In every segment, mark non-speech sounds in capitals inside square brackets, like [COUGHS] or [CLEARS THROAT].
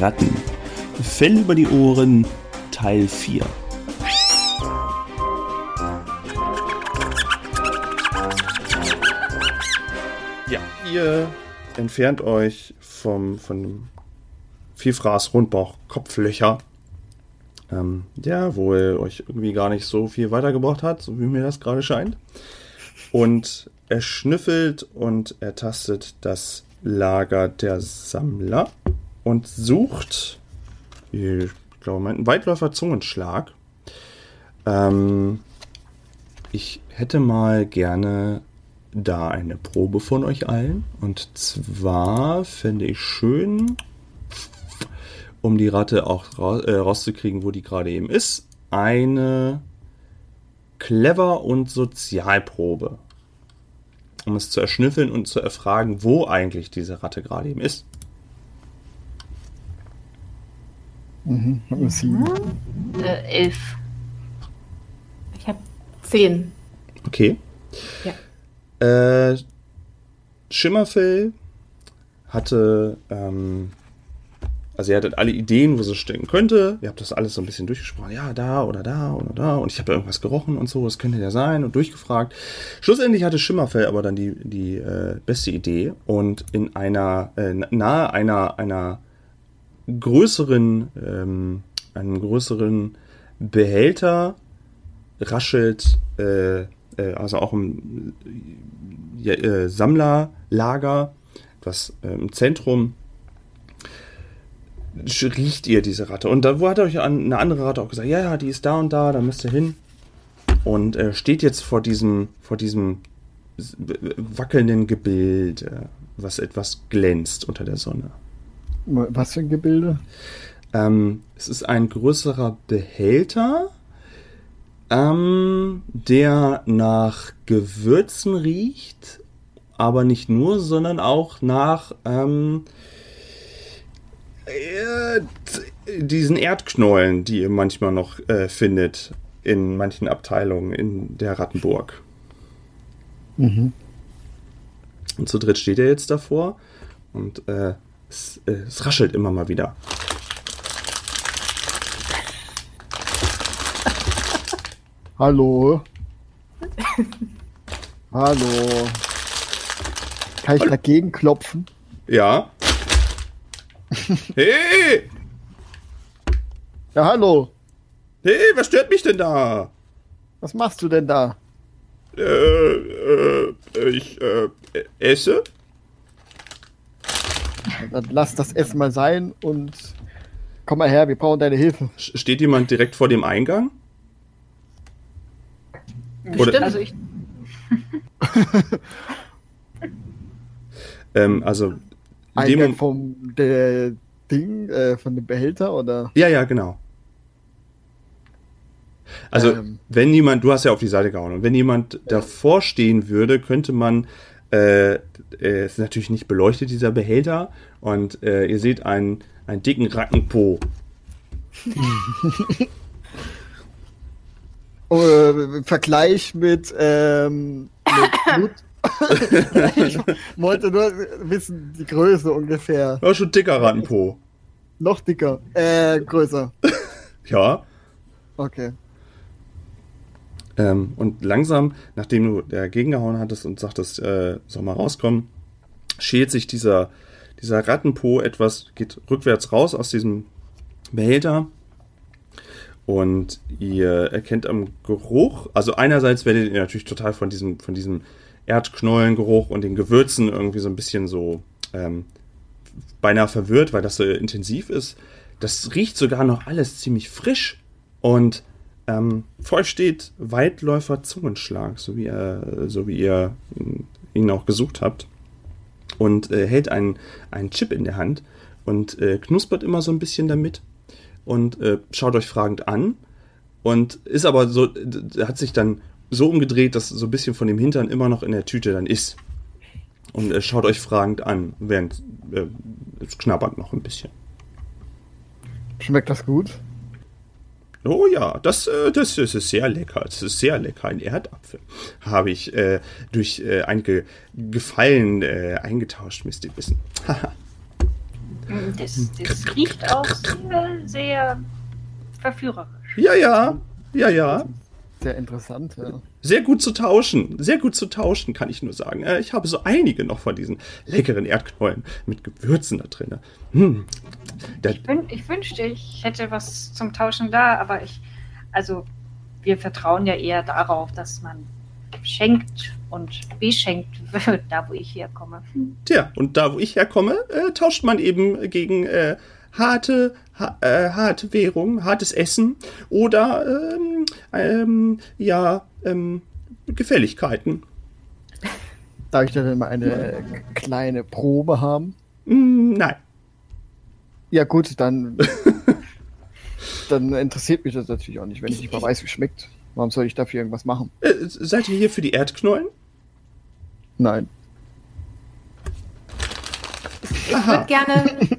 Ratten. Fell über die Ohren, Teil 4. Ja, ihr entfernt euch vom, von dem Vielfraß Rundbauch Kopflöcher, ähm, ja, wo er euch irgendwie gar nicht so viel weitergebracht hat, so wie mir das gerade scheint. Und er schnüffelt und er tastet das Lager der Sammler und sucht, ich glaube, meinen Weitläufer Zungenschlag. Ähm, ich hätte mal gerne da eine Probe von euch allen. Und zwar fände ich schön, um die Ratte auch ra äh, rauszukriegen, wo die gerade eben ist, eine Clever- und Sozialprobe. Um es zu erschnüffeln und zu erfragen, wo eigentlich diese Ratte gerade eben ist. Mhm, hab eine sieben. Äh, elf. Ich habe zehn. Okay. Ja. Äh, Schimmerfell hatte, ähm, also ihr hattet alle Ideen, wo sie stecken könnte. Ihr habt das alles so ein bisschen durchgesprochen. Ja, da oder da oder da. Und ich habe irgendwas gerochen und so. Das könnte ja sein und durchgefragt. Schlussendlich hatte Schimmerfell aber dann die, die äh, beste Idee. Und in einer, äh, nahe einer, einer größeren, ähm, einem größeren Behälter raschelt, äh, äh, also auch im ja, äh, Sammlerlager, das äh, im Zentrum, riecht ihr diese Ratte. Und da wo hat euch an, eine andere Ratte auch gesagt, ja, ja, die ist da und da, da müsst ihr hin. Und äh, steht jetzt vor diesem, vor diesem wackelnden Gebilde, was etwas glänzt unter der Sonne. Was für ein Gebilde? Ähm, es ist ein größerer Behälter, ähm, der nach Gewürzen riecht, aber nicht nur, sondern auch nach ähm, äh, diesen Erdknollen, die ihr manchmal noch äh, findet in manchen Abteilungen in der Rattenburg. Mhm. Und zu dritt steht er jetzt davor und äh, es, äh, es raschelt immer mal wieder. [LAUGHS] Hallo. [LAUGHS] Hallo. Kann ich dagegen klopfen? Ja. [LAUGHS] Hey! Ja, hallo. Hey, was stört mich denn da? Was machst du denn da? Äh, äh, ich, äh, esse? Dann lass das Essen mal sein und komm mal her, wir brauchen deine Hilfe. Steht jemand direkt vor dem Eingang? Oder- Also ich, [LAUGHS] Ähm, also, in dem Eingang Moment- vom der Ding, äh, von dem Behälter oder? ja, ja, genau. Also, Ähm. wenn jemand, du hast ja auf die Seite gehauen, und wenn jemand davor stehen würde, könnte man, äh, äh, es ist natürlich nicht beleuchtet, dieser Behälter, und äh, ihr seht einen, einen dicken Rackenpo. [LAUGHS] Äh, Vergleich mit, ähm, mit Blut. [LAUGHS] ich wollte nur wissen, die Größe ungefähr. Ja, schon dicker Rattenpo. Noch dicker. Äh, größer. Ja. Okay. Ähm, und langsam, nachdem du dagegen gehauen hattest und sagtest, äh, soll mal rauskommen, schält sich dieser, dieser Rattenpo etwas, geht rückwärts raus aus diesem Behälter. Und ihr erkennt am Geruch, also einerseits werdet ihr natürlich total von diesem, von diesem Erdknollengeruch und den Gewürzen irgendwie so ein bisschen so ähm, beinahe verwirrt, weil das so intensiv ist. Das riecht sogar noch alles ziemlich frisch. Und ähm, vor euch steht Weitläufer Zungenschlag, so wie, er, so wie ihr ihn- ihn auch gesucht habt. Und äh, hält einen, einen Chip in der Hand und äh, knuspert immer so ein bisschen damit und äh, schaut euch fragend an. Und ist aber so, hat sich dann so umgedreht, dass so ein bisschen von dem Hintern immer noch in der Tüte dann ist. Und äh, schaut euch fragend an, während äh, es knabbert noch ein bisschen. Schmeckt das gut? Oh ja, das, äh, das, das ist sehr lecker. Das ist sehr lecker. Ein Erdapfel habe ich äh, durch äh, einige Gefallen äh, eingetauscht, müsst ihr wissen. Haha. Das, das riecht auch sehr, sehr verführerisch. Ja, ja, ja, ja. Sehr interessant, ja. Sehr gut zu tauschen. Sehr gut zu tauschen, kann ich nur sagen. Äh, Ich habe so einige noch von diesen leckeren Erdknollen mit Gewürzen da drin. Hm. Da, Ich, wün ich wünschte, ich hätte was zum Tauschen da, aber ich, also wir vertrauen ja eher darauf, dass man schenkt und beschenkt [LAUGHS] wird, da wo ich herkomme. tja, und da, wo ich herkomme, äh, tauscht man eben gegen äh, harte, ha, äh, harte Währung, hartes Essen oder ähm, ähm, ja, ähm, Gefälligkeiten. Darf ich da denn mal eine kleine Probe haben? Hm, nein. Ja, gut, dann. dann interessiert mich das natürlich auch nicht, wenn ich nicht mal weiß, wie es schmeckt. Warum soll ich dafür irgendwas machen? Äh, seid ihr hier für die Erdknollen? Nein. Ich würde gerne,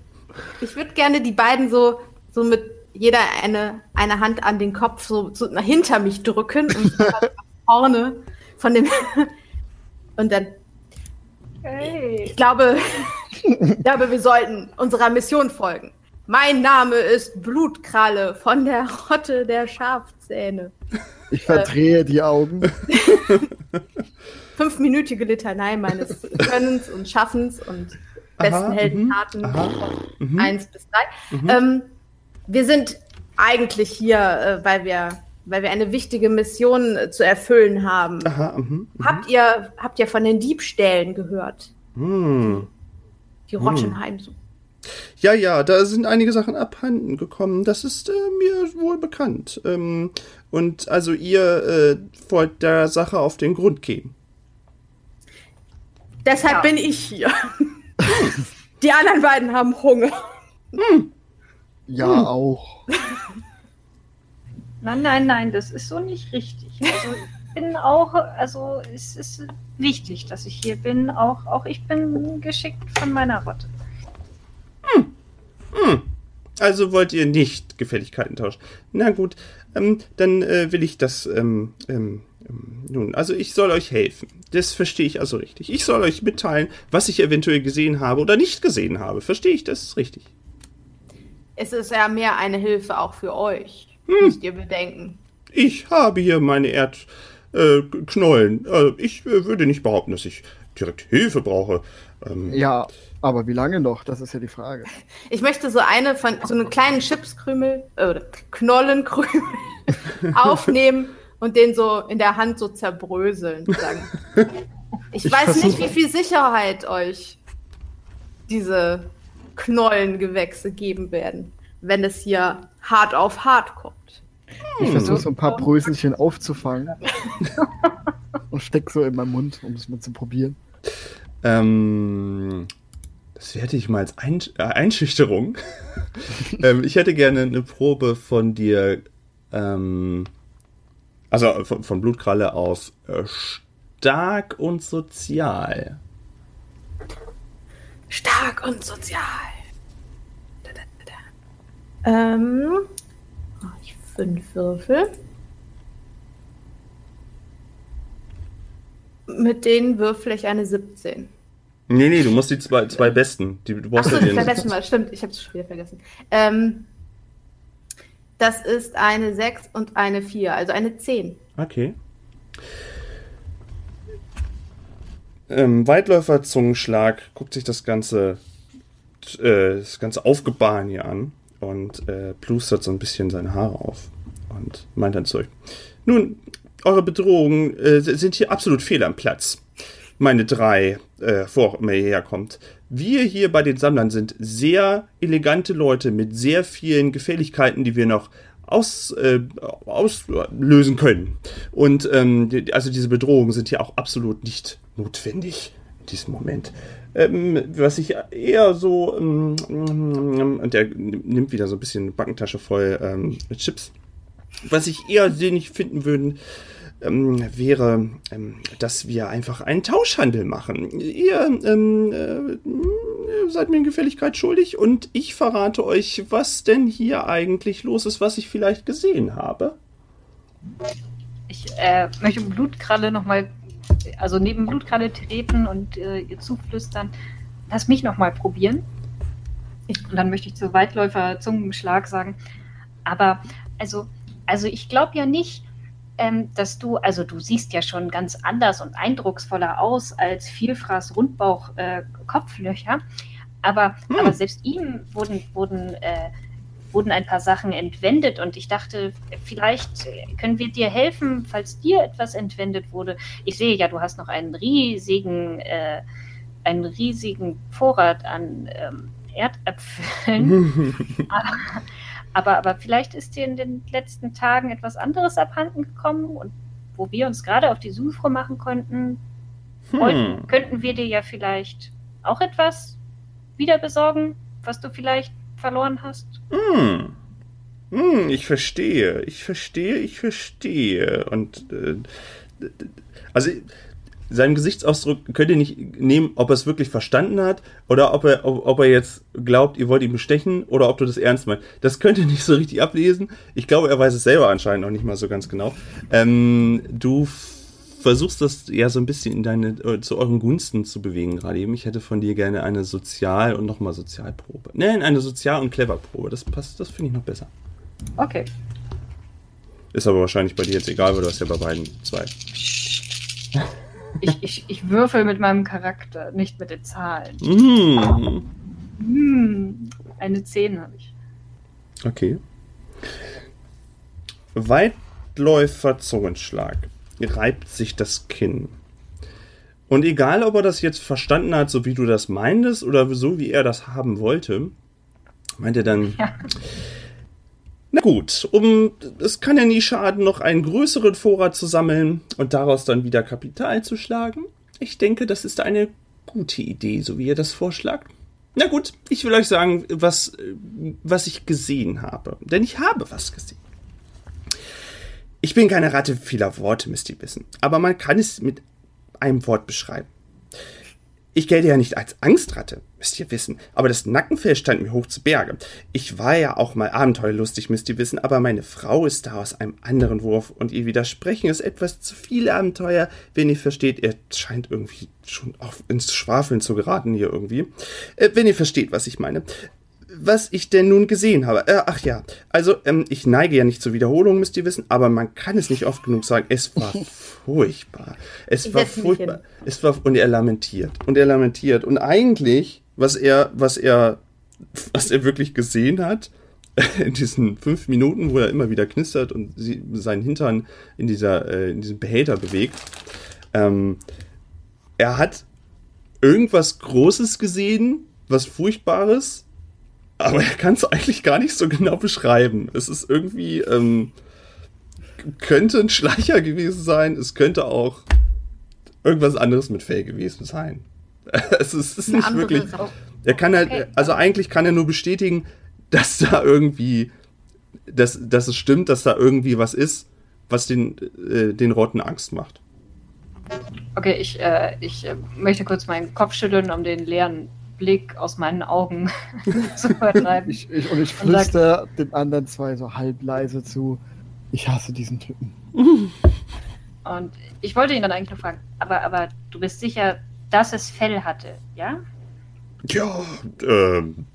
ich würde gerne die beiden so, so mit jeder eine, eine Hand an den Kopf so, so nach hinter mich drücken und [LAUGHS] nach vorne von dem [LAUGHS] und dann. Ich glaube, ich glaube, wir sollten unserer Mission folgen. Mein Name ist Blutkralle von der Rotte der Schafzähne. Ich verdrehe die Augen. [LAUGHS] Fünfminütige Litanei meines Könnens und Schaffens und besten Aha, Heldentaten mhm, von mhm. eins bis drei. Ähm, wir sind eigentlich hier, äh, weil wir, weil wir eine wichtige Mission äh, zu erfüllen haben. Aha, mhm. Habt ihr, habt ihr von den Diebstählen gehört? Hm. Die Rottenheim so. Ja, ja, da sind einige Sachen abhanden gekommen. Das ist äh, mir wohl bekannt. Ähm, und also ihr äh, wollt der Sache auf den Grund gehen. Deshalb Ja. bin ich hier. [LAUGHS] Die anderen beiden haben Hunger. Ja, auch. Nein, nein, nein, das ist so nicht richtig. Also ich bin auch, also es ist wichtig, dass ich hier bin. Auch, auch ich bin geschickt von meiner Rotte. Hm. Also wollt ihr nicht Gefälligkeiten tauschen. Na gut, ähm, dann äh, will ich das. Ähm, ähm, nun, also ich soll euch helfen. Das verstehe ich also richtig. Ich soll euch mitteilen, was ich eventuell gesehen habe oder nicht gesehen habe. Verstehe ich das richtig? Es ist ja mehr eine Hilfe auch für euch. Müsst ihr bedenken. Ich habe hier meine Erdknollen. Äh, Knollen. äh, ich äh, würde nicht behaupten, dass ich direkt Hilfe brauche. Ähm, Ja, aber wie lange noch? Das ist ja die Frage. [LAUGHS] Ich möchte so eine von so einen kleinen Chipskrümel äh, oder Knollenkrümel [LAUGHS] aufnehmen und den so in der Hand so zerbröseln. [LAUGHS] Ich, Ich weiß nicht, wie viel Sicherheit euch diese Knollengewächse geben werden, wenn es hier hart auf hart kommt. Ich versuche so ein paar Bröselchen aufzufangen. [LAUGHS] und steck so in meinen Mund, um es mal zu probieren. Ähm, das werte ich mal als Ein äh, Einschüchterung. [LAUGHS] ähm, ich hätte gerne eine Probe von dir, ähm, also von, von Blutkralle auf äh, stark und sozial. Stark und sozial. Da, da, da, da. Ähm, mach ich fünf Würfel. Mit denen würfel ich eine 17. Nee, nee, du musst die zwei, zwei besten. Die, du brauchst Achso, ja ich den. vergessen mal. Stimmt, ich habe es schon wieder vergessen. Ähm, das ist eine 6 und eine 4, also eine 10. Okay. Ähm, Weitläufer Zungenschlag guckt sich das ganze äh, das ganze Aufgebaren hier an und äh, plustert so ein bisschen seine Haare auf und meint dann zu euch. Nun, eure Bedrohungen äh, sind hier absolut fehl am Platz. Meine drei, äh, vor ihr herkommt. Wir hier bei den Sammlern sind sehr elegante Leute mit sehr vielen Gefälligkeiten, die wir noch aus, äh, auslösen können. Und ähm, die, also diese Bedrohungen sind hier auch absolut nicht notwendig in diesem Moment. Ähm, was ich eher so, ähm, und der nimmt wieder so ein bisschen eine Backentasche voll ähm, Chips. Was ich eher sinnig finden würde, ähm, wäre, ähm, dass wir einfach einen Tauschhandel machen. Ihr ähm, äh, seid mir in Gefälligkeit schuldig und ich verrate euch, was denn hier eigentlich los ist, was ich vielleicht gesehen habe. Ich äh, möchte Blutkralle nochmal, also neben Blutkralle treten und äh, ihr zuflüstern. Lass mich nochmal probieren. Und dann möchte ich zu Weitläufer Zungenschlag sagen, aber also, also ich glaube ja nicht, ähm, dass du, also du siehst ja schon ganz anders und eindrucksvoller aus als Vielfraß Rundbauch äh, Kopflöcher. Aber, Hm. aber selbst ihm wurden, wurden, äh, wurden ein paar Sachen entwendet und ich dachte, vielleicht können wir dir helfen, falls dir etwas entwendet wurde. Ich sehe ja, du hast noch einen riesigen, äh, einen riesigen Vorrat an ähm, Erdäpfeln. [LAUGHS] [LAUGHS] [LAUGHS] Aber, aber vielleicht ist dir in den letzten Tagen etwas anderes abhanden gekommen und wo wir uns gerade auf die Suche machen konnten, wollten, Hm. könnten wir dir ja vielleicht auch etwas wieder besorgen, was du vielleicht verloren hast. Hm. Hm, ich verstehe, ich verstehe, ich verstehe. Und äh, also seinem Gesichtsausdruck könnt ihr nicht nehmen, ob er es wirklich verstanden hat oder ob er, ob, ob er jetzt glaubt, ihr wollt ihn bestechen oder ob du das ernst meinst. Das könnt ihr nicht so richtig ablesen. Ich glaube, er weiß es selber anscheinend noch nicht mal so ganz genau. Ähm, du versuchst das ja so ein bisschen in deine, äh, zu euren Gunsten zu bewegen gerade eben. Ich hätte von dir gerne eine Sozial- und nochmal Sozialprobe. Nein, eine Sozial- und Cleverprobe. Das passt, das finde ich noch besser. Okay. Ist aber wahrscheinlich bei dir jetzt egal, weil du hast ja bei beiden zwei. [LAUGHS] Ich, ich, ich würfel mit meinem Charakter, nicht mit den Zahlen. Mhm. Hm, eine 10 habe ich. Okay. Weitläufer Zungenschlag reibt sich das Kinn. Und egal, ob er das jetzt verstanden hat, so wie du das meintest, oder so wie er das haben wollte, meint er dann, Ja. Na gut, um, es kann ja nie schaden, noch einen größeren Vorrat zu sammeln und daraus dann wieder Kapital zu schlagen. Ich denke, das ist eine gute Idee, so wie ihr das vorschlagt. Na gut, ich will euch sagen, was, was ich gesehen habe. Denn ich habe was gesehen. Ich bin keine Ratte vieler Worte, müsst ihr wissen. Aber man kann es mit einem Wort beschreiben. Ich gelte ja nicht als Angstratte, müsst ihr wissen, aber das Nackenfell stand mir hoch zu Berge. Ich war ja auch mal abenteuerlustig, müsst ihr wissen, aber meine Frau ist da aus einem anderen Wurf und ihr Widersprechen ist etwas zu viel Abenteuer, wenn ihr versteht, er scheint irgendwie schon auf, ins Schwafeln zu geraten hier irgendwie. Äh, wenn ihr versteht, was ich meine. Was ich denn nun gesehen habe. Äh, ach ja, also ähm, ich neige ja nicht zur Wiederholung, müsst ihr wissen, aber man kann es nicht oft genug sagen. Es war [LAUGHS] furchtbar. Es war furchtbar. Es war und er lamentiert und er lamentiert und eigentlich, was er, was er, was er wirklich gesehen hat [LAUGHS] in diesen fünf Minuten, wo er immer wieder knistert und sie, seinen Hintern in dieser, äh, in diesem Behälter bewegt, ähm, er hat irgendwas Großes gesehen, was Furchtbares, aber er kann es eigentlich gar nicht so genau beschreiben. Es ist irgendwie, ähm, könnte ein Schleicher gewesen sein, es könnte auch irgendwas anderes mit Fell gewesen sein. [LAUGHS] es ist, es ist nicht wirklich. Sache. Er kann halt, Okay. also eigentlich kann er nur bestätigen, dass da irgendwie, dass, dass es stimmt, dass da irgendwie was ist, was den, äh, den Rotten Angst macht. Okay, ich, äh, ich äh, möchte kurz meinen Kopf schütteln, um den leeren Blick aus meinen Augen [LAUGHS] zu vertreiben. Ich, ich, und ich Und sag- flüster den anderen zwei so halb leise zu. Ich hasse diesen Typen. [LAUGHS] Und ich wollte ihn dann eigentlich nur fragen, aber, aber du bist sicher, dass es Fell hatte, ja? Ja, ähm,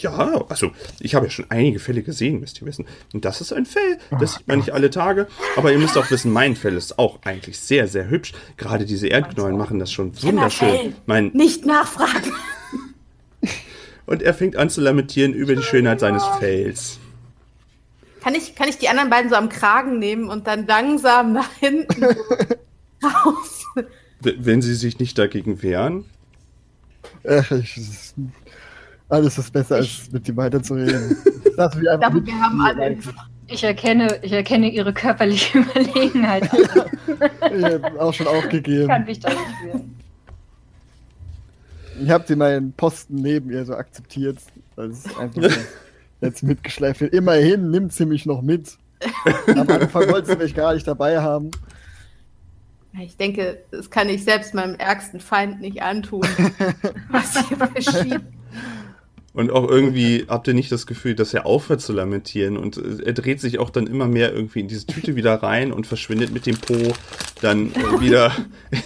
ja, also ich habe ja schon einige Fälle gesehen, müsst ihr wissen. Und das ist ein Fell, das sieht man nicht alle Tage. Aber ihr müsst auch wissen, mein Fell ist auch eigentlich sehr, sehr hübsch. Gerade diese Erdknollen machen das schon wunderschön. Mein, Nicht nachfragen. und er fängt an zu lamentieren über die Schönheit seines Fells. Kann ich, kann ich die anderen beiden so am Kragen nehmen und dann langsam nach hinten [LAUGHS] raus? Wenn sie sich nicht dagegen wehren. Ach, ich, alles ist besser, als mit ihm weiterzureden. [LAUGHS] Lass mich Ich glaube, wir haben alle. Ich erkenne, ich erkenne ihre körperliche [LAUGHS] Überlegenheit. Ich hab auch schon Ich kann aufgegeben. mich da nicht wehren. Ich habe sie meinen Posten neben ihr so akzeptiert. Das ist einfach [LAUGHS] jetzt mitgeschleift wird. Immerhin nimmt sie mich noch mit. Am Anfang wollte sie mich gar nicht dabei haben. Ich denke, das kann ich selbst meinem ärgsten Feind nicht antun. Was hier geschieht. Und auch irgendwie habt ihr nicht das Gefühl, dass er aufhört zu lamentieren und äh, er dreht sich auch dann immer mehr irgendwie in diese Tüte wieder rein und verschwindet mit dem Po dann äh, wieder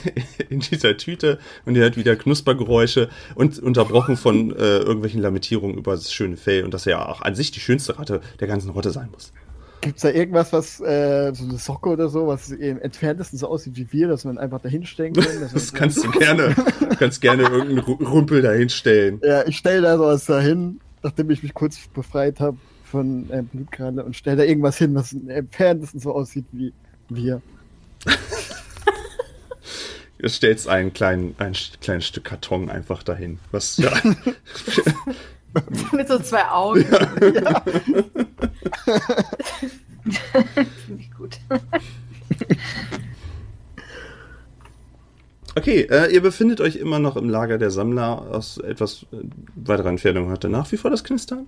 [LAUGHS] in dieser Tüte und ihr hört wieder Knuspergeräusche und unterbrochen von äh, irgendwelchen Lamentierungen über das schöne Fell und dass er auch an sich die schönste Ratte der ganzen Rotte sein muss. Gibt es da irgendwas, was, äh, so eine Socke oder so, was im entferntesten so aussieht wie wir, dass man einfach dahinstellen kann? [LAUGHS] dass Das kannst du gerne, du [LAUGHS] kannst gerne irgendeinen Ru- Rümpel dahinstellen. Ja, ich stelle da sowas dahin, nachdem ich mich kurz befreit habe von äh, Blutkralle und stelle da irgendwas hin, was im entferntesten so aussieht wie wir. [LAUGHS] Du stellst einen kleinen, ein kleines Stück Karton einfach dahin. Was ja, [LAUGHS] Mit so zwei Augen. Finde ich [LAUGHS] gut. Okay, äh, ihr befindet euch immer noch im Lager der Sammler. Aus etwas äh, weiterer Entfernung ihr nach wie vor das Knistern.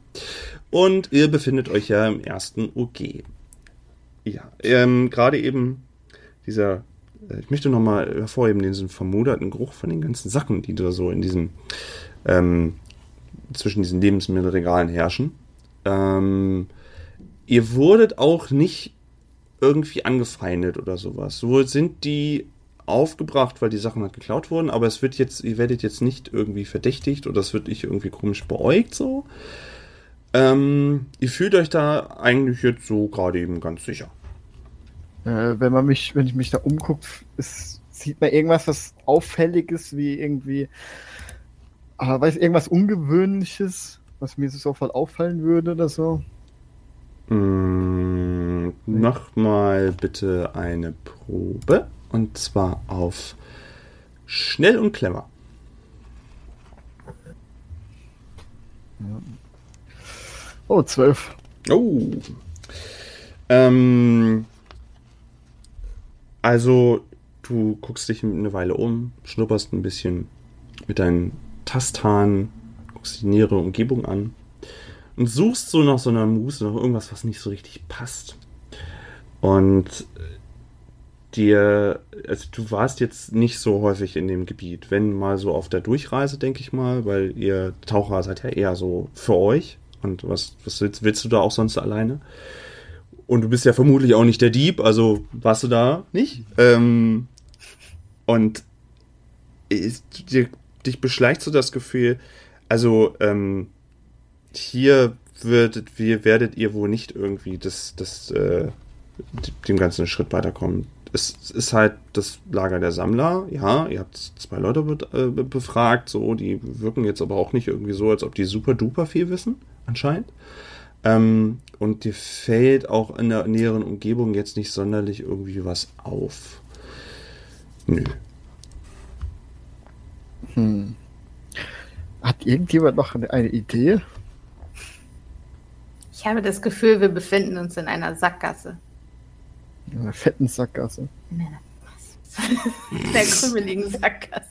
Und ihr befindet euch ja im ersten OG. Ja, ähm, gerade eben dieser, äh, ich möchte nochmal hervorheben, diesen vermoderten Geruch von den ganzen Sachen, die da so in diesem, ähm, zwischen diesen Lebensmittelregalen herrschen. Ähm, ihr wurdet auch nicht irgendwie angefeindet oder sowas. Wohl sind die aufgebracht, weil die Sachen halt geklaut wurden, aber es wird jetzt, ihr werdet jetzt nicht irgendwie verdächtigt oder es wird nicht irgendwie komisch beäugt so. Ähm, ihr fühlt euch da eigentlich jetzt so gerade eben ganz sicher. Äh, wenn man mich, wenn ich mich da umgucke, ist, sieht man irgendwas, was auffälliges, wie irgendwie, ah, weiß irgendwas Ungewöhnliches, was mir sofort auffallen würde oder so. Mm, mach mal bitte eine Probe und zwar auf schnell und clever. Oh, zwölf. Oh. Ähm, also, du guckst dich eine Weile um, schnupperst ein bisschen mit deinen Tasthahn, guckst die nähere Umgebung an und suchst so nach so einer Muse, nach irgendwas, was nicht so richtig passt. Und dir, also du warst jetzt nicht so häufig in dem Gebiet, wenn mal so auf der Durchreise, denke ich mal, weil ihr Taucher seid ja eher so für euch. Und was, was willst, willst du da auch sonst alleine? Und du bist ja vermutlich auch nicht der Dieb, also warst du da nicht. Ähm, und dir, dich beschleicht so das Gefühl, also ähm, hier würdet, wir, werdet ihr wohl nicht irgendwie das, das, äh, dem ganzen einen Schritt weiterkommen. Es ist halt das Lager der Sammler, ja, ihr habt zwei Leute be äh, befragt, so, die wirken jetzt aber auch nicht irgendwie so, als ob die super duper viel wissen, anscheinend. Ähm, und dir fällt auch in der näheren Umgebung jetzt nicht sonderlich irgendwie was auf. Nö. Hm. Hat irgendjemand noch eine, eine Idee? Ich habe das Gefühl, wir befinden uns in einer Sackgasse. In einer fetten Sackgasse. In einer, [LAUGHS] der krümeligen Sackgasse.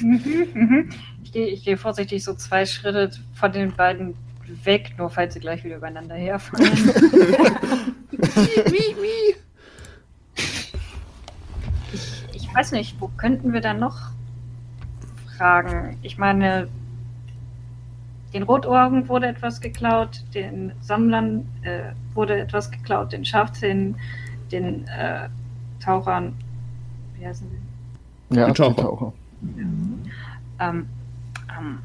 Mhm, mhm. Ich gehe ich gehe vorsichtig so zwei Schritte von den beiden weg, nur falls sie gleich wieder übereinander herfallen. ich, ich weiß nicht, wo könnten wir dann noch fragen? Ich meine, den Rotohren wurde etwas geklaut, den Sammlern äh, wurde etwas geklaut, den Schafzähnen, den äh, Tauchern. Wie heißen sie? Ja, Die die Taucher. Taucher. Ähm, ähm,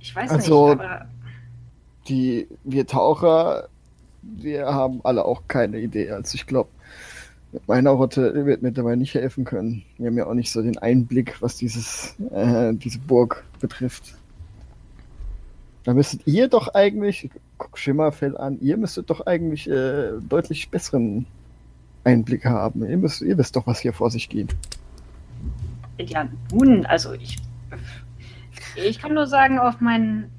ich weiß Also- nicht, aber Die, wir Taucher, wir haben alle auch keine Idee. Also ich glaube, meine Rotte wird mir dabei nicht helfen können. Wir haben ja auch nicht so den Einblick, was dieses, äh, diese Burg betrifft. Da müsstet ihr doch eigentlich, ich guck Schimmerfell an, ihr müsstet doch eigentlich äh, deutlich besseren Einblick haben. Ihr, müsst, ihr wisst doch, was hier vor sich geht. ja, nun, also ich, ich kann nur sagen, auf meinen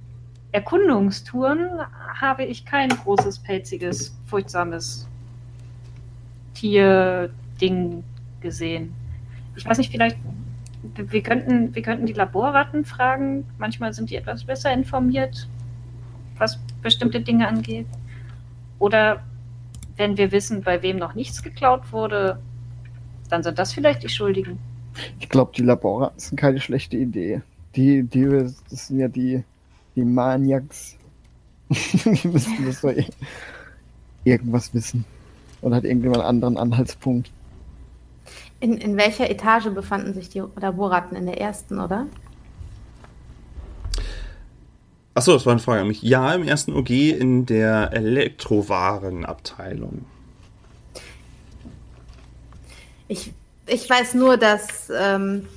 Erkundungstouren habe ich kein großes, pelziges, furchtsames Tier-Ding gesehen. Ich weiß nicht, vielleicht, wir könnten, wir könnten die Laborratten fragen. Manchmal sind die etwas besser informiert, was bestimmte Dinge angeht. Oder wenn wir wissen, bei wem noch nichts geklaut wurde, dann sind das vielleicht die Schuldigen. Ich glaube, die Laborratten sind keine schlechte Idee. Die, die, das sind ja die, die Maniacs. [LAUGHS] die müssten das doch eh irgendwas wissen. Oder hat irgendjemand einen anderen Anhaltspunkt? In, in welcher Etage befanden sich die Laborratten? In der ersten, oder? Achso, das war eine Frage an mich. Ja, im ersten OG in der Elektrowarenabteilung. Ich, ich weiß nur, dass. Ähm,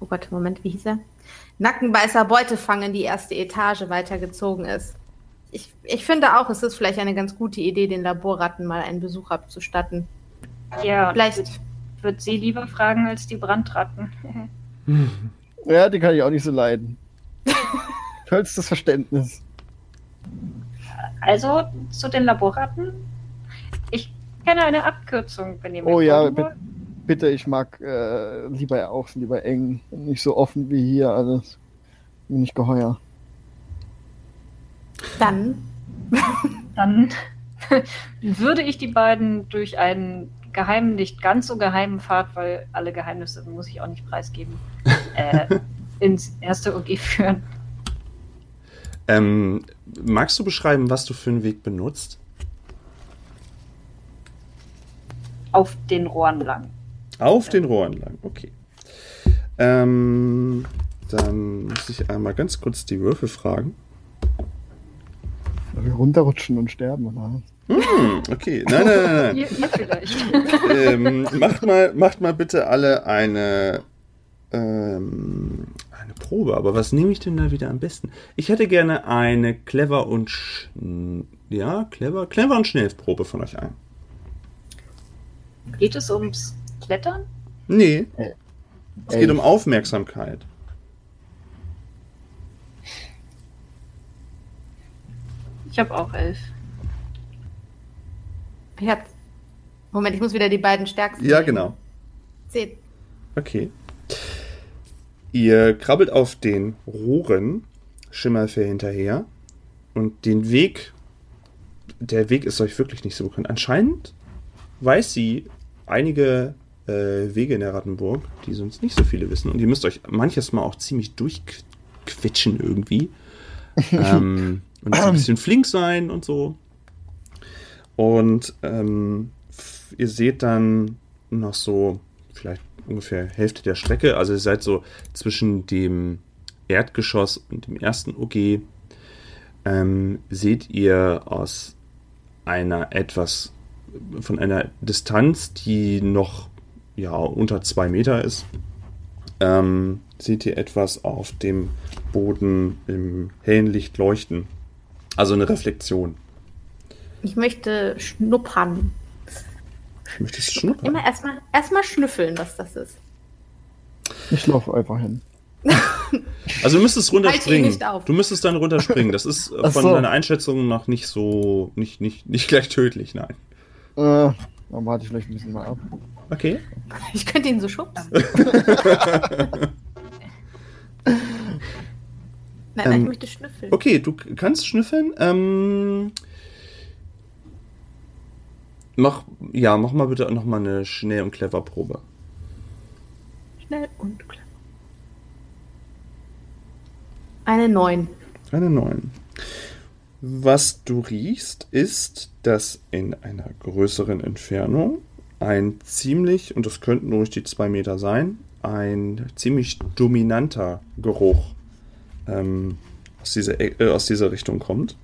oh Gott, Moment, wie hieß er? Nackenbeißer Beutefang in die erste Etage weitergezogen ist. Ich, ich finde auch, es ist vielleicht eine ganz gute Idee, den Laborratten mal einen Besuch abzustatten. Ja, Vielleicht. Wird, sie lieber fragen als die Brandratten. [LAUGHS] Ja, die kann ich auch nicht so leiden. [LAUGHS] Tollstes Verständnis. Also zu den Laborratten. Ich kenne eine Abkürzung, wenn ihr Oh ja, bitte, ich mag äh, lieber auch lieber eng und nicht so offen wie hier alles. Bin ich geheuer. Dann. [LAUGHS] Dann [LAUGHS] würde ich die beiden durch einen geheimen, nicht ganz so geheimen Pfad, weil alle Geheimnisse muss ich auch nicht preisgeben, [LAUGHS] äh, ins erste OG führen. Ähm, magst du beschreiben, was du für einen Weg benutzt? Auf den Rohren lang. Auf den Rohren lang, okay. Ähm, dann muss ich einmal ganz kurz die Würfel fragen. Runterrutschen und sterben oder? Hm, okay. Nein, nein, nein, nein. [LAUGHS] Ihr, ihr vielleicht. ähm, macht, mal, macht mal bitte alle eine, ähm, eine Probe. Aber was nehme ich denn da wieder am besten? Ich hätte gerne eine clever und schn ja, clever, clever und Schnellprobe von euch ein. Geht es ums Klettern? Nee, Äh, es geht um Aufmerksamkeit. Habe auch elf. Ich hab, Moment, ich muss wieder die beiden stärksten. Ja, genau. Zehn. Okay. Ihr krabbelt auf den Rohren Schimmerfell hinterher und den Weg, der Weg ist euch wirklich nicht so bekannt. Anscheinend weiß sie einige äh, Wege in der Rattenburg, die sonst nicht so viele wissen und ihr müsst euch manches Mal auch ziemlich durchquetschen irgendwie. [LAUGHS] ähm, und so ein [CLEARS THROAT] bisschen flink sein und so. Und ähm, ihr seht dann noch so vielleicht ungefähr Hälfte der Strecke. Also ihr seid so zwischen dem Erdgeschoss und dem ersten OG. Ähm, seht ihr aus einer etwas von einer Distanz, die noch ja unter zwei Meter ist, ähm, seht ihr etwas auf dem Boden im hellen Licht leuchten. Also eine Reflexion. Ich möchte schnuppern. Möchtest du schnuppern? Immer erstmal erstmal schnüffeln, was das ist. Ich laufe einfach hin. [LAUGHS] Also du müsstest Halte ihn runterspringen. nicht auf. Du müsstest dann runterspringen. Das ist [LAUGHS] Ach von so. deiner Einschätzung nach nicht so, nicht, nicht, nicht gleich tödlich, nein. Äh, dann warte ich vielleicht ein bisschen mal ab. Okay. Ich könnte ihn so schubsen. [LAUGHS] Nein, Ähm, ich möchte schnüffeln. Okay, du kannst schnüffeln. Ähm, mach, ja, mach mal bitte noch mal eine Schnell- und Clever-Probe. Schnell und klar. Eine 9. Eine 9. Was du riechst, ist, dass in einer größeren Entfernung ein ziemlich, und das könnten ruhig die zwei Meter sein, ein ziemlich dominanter Geruch ähm, aus, dieser, Eck- äh, aus dieser Richtung kommt.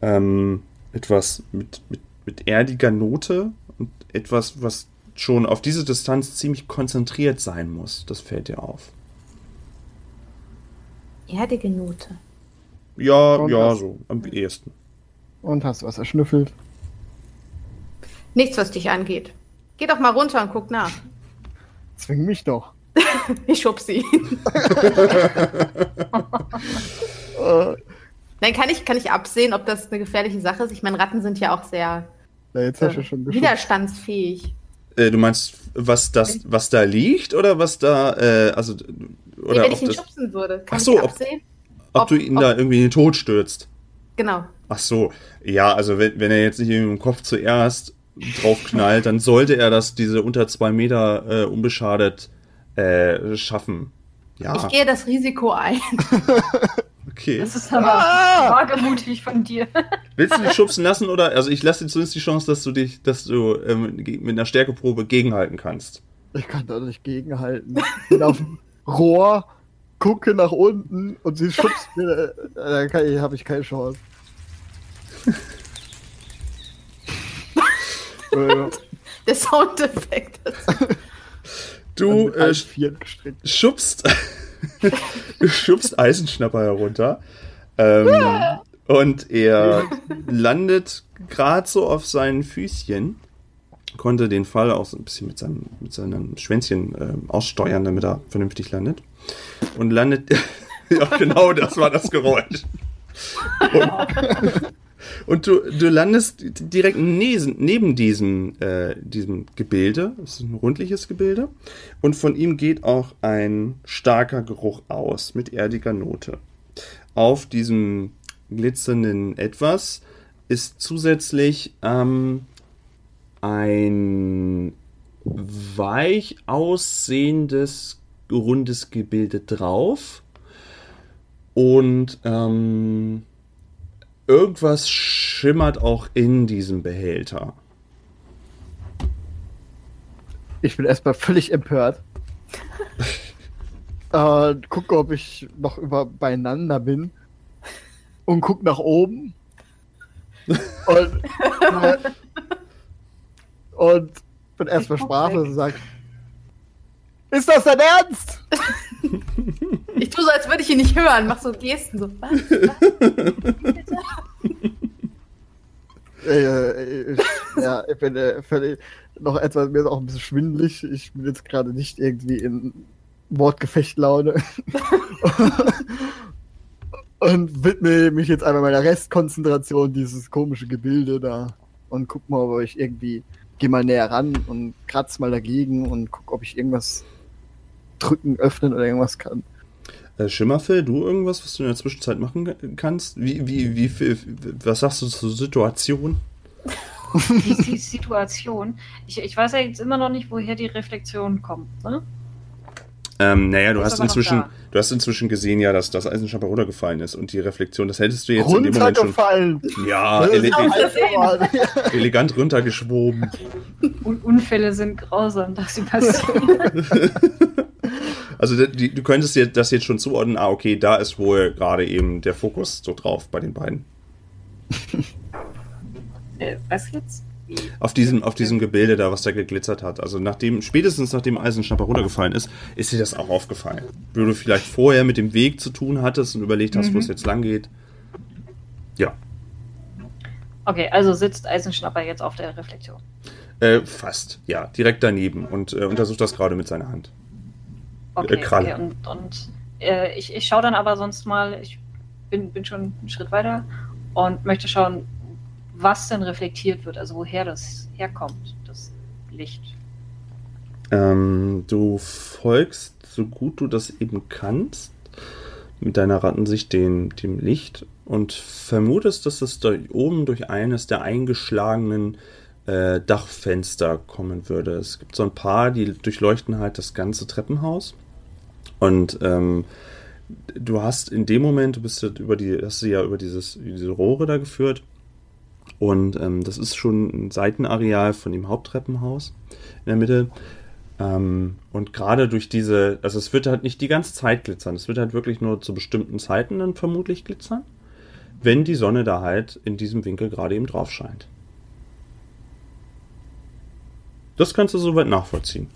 Ähm, etwas mit, mit, mit erdiger Note und etwas, was schon auf diese Distanz ziemlich konzentriert sein muss. Das fällt dir auf. Erdige Note. Ja, Und ja, was? so am ehesten. Und hast du was erschnüffelt? Nichts, was dich angeht. Geh doch mal runter und guck nach. Zwing mich doch. [LAUGHS] Ich schub sie. [LAUGHS] Nein, kann ich, kann ich absehen, ob das eine gefährliche Sache ist? Ich meine, Ratten sind ja auch sehr na, jetzt hast du äh, schon geschubst. widerstandsfähig. Äh, du meinst, was das, was da liegt oder was da, äh, also, Nee, oder wenn ob, ich ihn das, schubsen würde, kann Ach so, ich ob- absehen? ob, ob- du ihn ob- da irgendwie in den Tod stürzt? Genau. Ach so, ja, also wenn, wenn er jetzt nicht im Kopf zuerst drauf knallt, dann sollte er das diese unter zwei Meter äh, unbeschadet äh, schaffen. Ja, Ich gehe das Risiko ein. [LAUGHS] okay. Das ist aber Ah! wagemutig von dir. Willst du dich [LAUGHS] schubsen lassen oder? Also ich lasse dir zumindest die Chance, dass du dich, dass du ähm, mit einer Stärkeprobe gegenhalten kannst. Ich kann da nicht gegenhalten. Ich bin auf dem [LAUGHS] Rohr, gucke nach unten und sie schubst mir. äh, Da habe ich keine Chance. Der Soundeffekt. Du äh, schubst, [LAUGHS] du schubst Eisenschnapper herunter. Ähm, und er landet gerade so auf seinen Füßchen. Konnte den Fall auch so ein bisschen mit seinem, mit seinem Schwänzchen ähm, aussteuern, damit er vernünftig landet. Und landet. [LAUGHS] ja, genau, das war das Geräusch. [LAUGHS] Und, und du, du landest direkt neben diesem, äh, diesem Gebilde. Es ist ein rundliches Gebilde. Und von ihm geht auch ein starker Geruch aus mit erdiger Note. Auf diesem glitzernden Etwas ist zusätzlich ähm, ein weich aussehendes rundes Gebilde drauf. Und ähm, irgendwas schimmert auch in diesem Behälter. Ich bin erstmal völlig empört. [LAUGHS] äh, gucke, ob ich noch über beieinander bin. Und guck nach oben. Und, [LAUGHS] und bin erstmal sprachlos und sag: Ist das dein Ernst? [LAUGHS] Ich tue so, als würde ich ihn nicht hören. Mach so Gesten. So. [LAUGHS] Was? Was? Äh, ich, ja, ich bin äh, völlig noch etwas, mir ist auch ein bisschen schwindelig. Ich bin jetzt gerade nicht irgendwie in Wortgefechtlaune. [LAUGHS] und widme mich jetzt einmal meiner Restkonzentration dieses komische Gebilde da und guck mal, ob ich irgendwie geh mal näher ran und kratz mal dagegen und guck, ob ich irgendwas drücken, öffnen oder irgendwas kann. Äh, Schimmerfell, du irgendwas, was du in der Zwischenzeit machen ka- kannst? Wie, wie, wie viel, was sagst du zur Situation? [LAUGHS] Die, die Situation. Ich, ich weiß ja jetzt immer noch nicht, woher die Reflexion kommt. Ne? Ähm, naja, du hast inzwischen, du hast inzwischen gesehen ja, dass das Eisenschapper runtergefallen ist und die Reflexion, das hättest du jetzt in dem Moment schon. Ja, ele [LAUGHS] [LAUGHS] elegant runtergeschwoben. Un Unfälle sind grausam, dass sie passieren. Also die, du könntest dir das jetzt schon zuordnen, ah, okay, da ist wohl gerade eben der Fokus so drauf bei den beiden. äh, was jetzt? Auf diesem, auf diesem Gebilde da, was da geglitzert hat. Also nachdem, spätestens nachdem Eisenschnapper runtergefallen ist, ist dir das auch aufgefallen. Wo du vielleicht vorher mit dem Weg zu tun hattest und überlegt hast, wo Mhm. es jetzt lang geht. Ja, Okay, also sitzt Eisenschnapper jetzt auf der Reflexion. äh, fast. Ja, direkt daneben und äh, untersucht das gerade mit seiner Hand. Okay, Äh, Kralle. okay. und, und äh, ich, ich schaue dann aber sonst mal, ich bin, bin schon einen Schritt weiter und möchte schauen, was denn reflektiert wird, also woher das herkommt, das Licht. Ähm, du folgst, so gut du das eben kannst, mit deiner Rattensicht dem, dem Licht und vermutest, dass es da oben durch eines der eingeschlagenen äh, Dachfenster kommen würde. Es gibt so ein paar, die durchleuchten halt das ganze Treppenhaus. Und ähm, du hast in dem Moment, du bist über die, hast du ja über dieses, diese Rohre da geführt. Und ähm, das ist schon ein Seitenareal von dem Haupttreppenhaus in der Mitte. Ähm, und gerade durch diese, also es wird halt nicht die ganze Zeit glitzern, es wird halt wirklich nur zu bestimmten Zeiten dann vermutlich glitzern, wenn die Sonne da halt in diesem Winkel gerade eben drauf scheint. Das kannst du soweit nachvollziehen.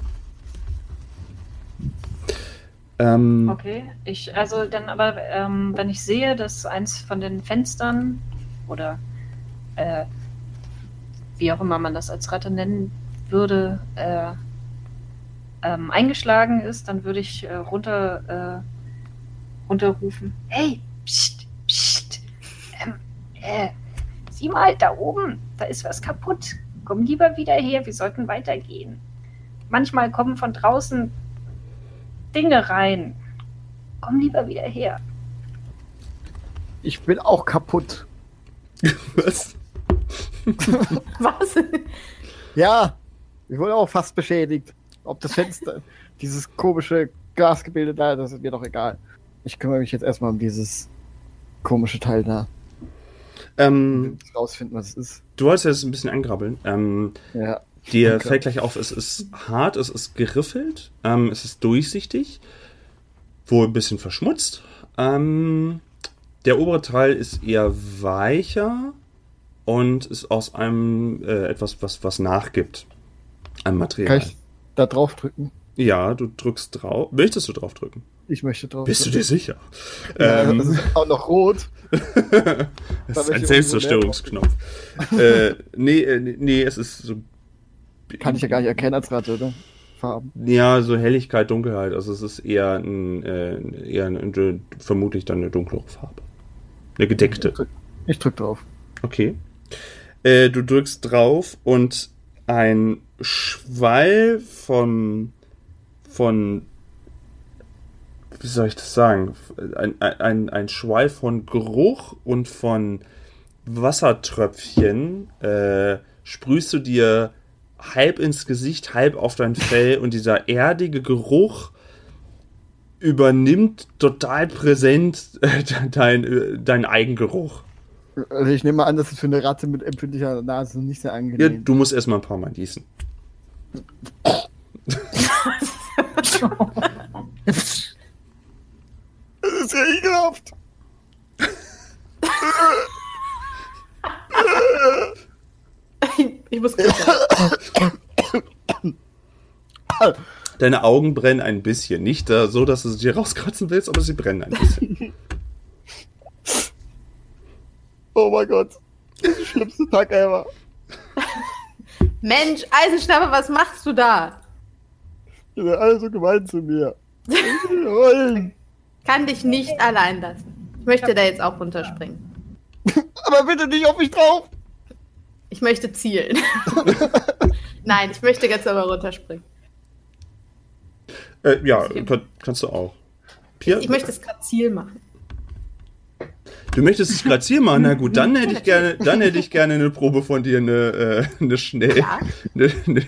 Ähm, Okay, ich, also dann aber, ähm, wenn ich sehe, dass eins von den Fenstern oder äh, wie auch immer man das als Ratte nennen würde, äh, ähm, eingeschlagen ist, dann würde ich äh, runter, äh, runterrufen. Hey, pst, pst, ähm, äh, sieh mal, da oben, da ist was kaputt. Komm lieber wieder her, wir sollten weitergehen. Manchmal kommen von draußen Dinge rein. Komm lieber wieder her. Ich bin auch kaputt. [LAUGHS] was? [LAUGHS] Was? Ja, ich wurde auch fast beschädigt. Ob das Fenster, [LAUGHS] dieses komische Gasgebilde da, das ist mir doch egal. Ich kümmere mich jetzt erstmal um dieses komische Teil da. Ähm, Ich muss rausfinden, was es ist. du wolltest jetzt ein bisschen angrabbeln. Ähm, Ja. Dir Danke. fällt gleich auf, es ist hart, es ist geriffelt, ähm, es ist durchsichtig, wohl ein bisschen verschmutzt. Ähm, der obere Teil ist eher weicher und ist aus einem äh, etwas, was, was nachgibt. Ein Kann Material. ich da drauf drücken? Ja, du drückst drauf. Möchtest du drauf drücken? Ich möchte drauf Bist du dir sicher? Ja, Ähm, das ist auch noch rot. [LAUGHS] Das Da ist ein Selbstzerstörungsknopf. äh, nee, äh, nee, es ist so. Kann ich ja gar nicht erkennen als Ratte, oder? Farben. Ja, so Helligkeit, Dunkelheit. Also es ist eher ein, äh, eher ein, vermutlich dann eine dunklere Farbe. Eine gedeckte. Ich drück drauf. Okay. Äh, du drückst drauf und ein Schwall von von wie soll ich das sagen? Ein, ein, ein Schwall von Geruch und von Wassertröpfchen äh, sprühst du dir halb ins Gesicht, halb auf dein Fell und dieser erdige Geruch übernimmt total präsent äh, dein, äh, dein Eigengeruch. Also ich nehme mal an, das ist für eine Ratte mit empfindlicher Nase nicht sehr Ja, angenehm. du musst erstmal ein paar Mal gießen. Das ist ja ekelhaft. [LAUGHS] Ich muss. [COUGHS] Deine Augen brennen ein bisschen. Nicht äh, so, dass du sie dir rauskratzen willst, aber sie brennen ein bisschen. [LAUGHS] Oh mein Gott. Das ist der schlimmste Tag ever. [LAUGHS] Mensch, Eisenschnabel, was machst du da? Ihr seid alle so gemein zu mir. Kann dich nicht allein lassen. Ich möchte da jetzt auch runterspringen. [LAUGHS] Aber bitte nicht auf mich drauf. Ich möchte zielen. [LAUGHS] Nein, ich möchte jetzt aber runterspringen. Äh, ja, kann, kannst du auch. Pia, Ich möchte es gerade Ziel machen. du möchtest es hier machen? Na gut, dann [LAUGHS] hätte ich gerne, dann hätte ich gerne eine Probe von dir, eine, äh, eine schnell, Ja. eine, eine,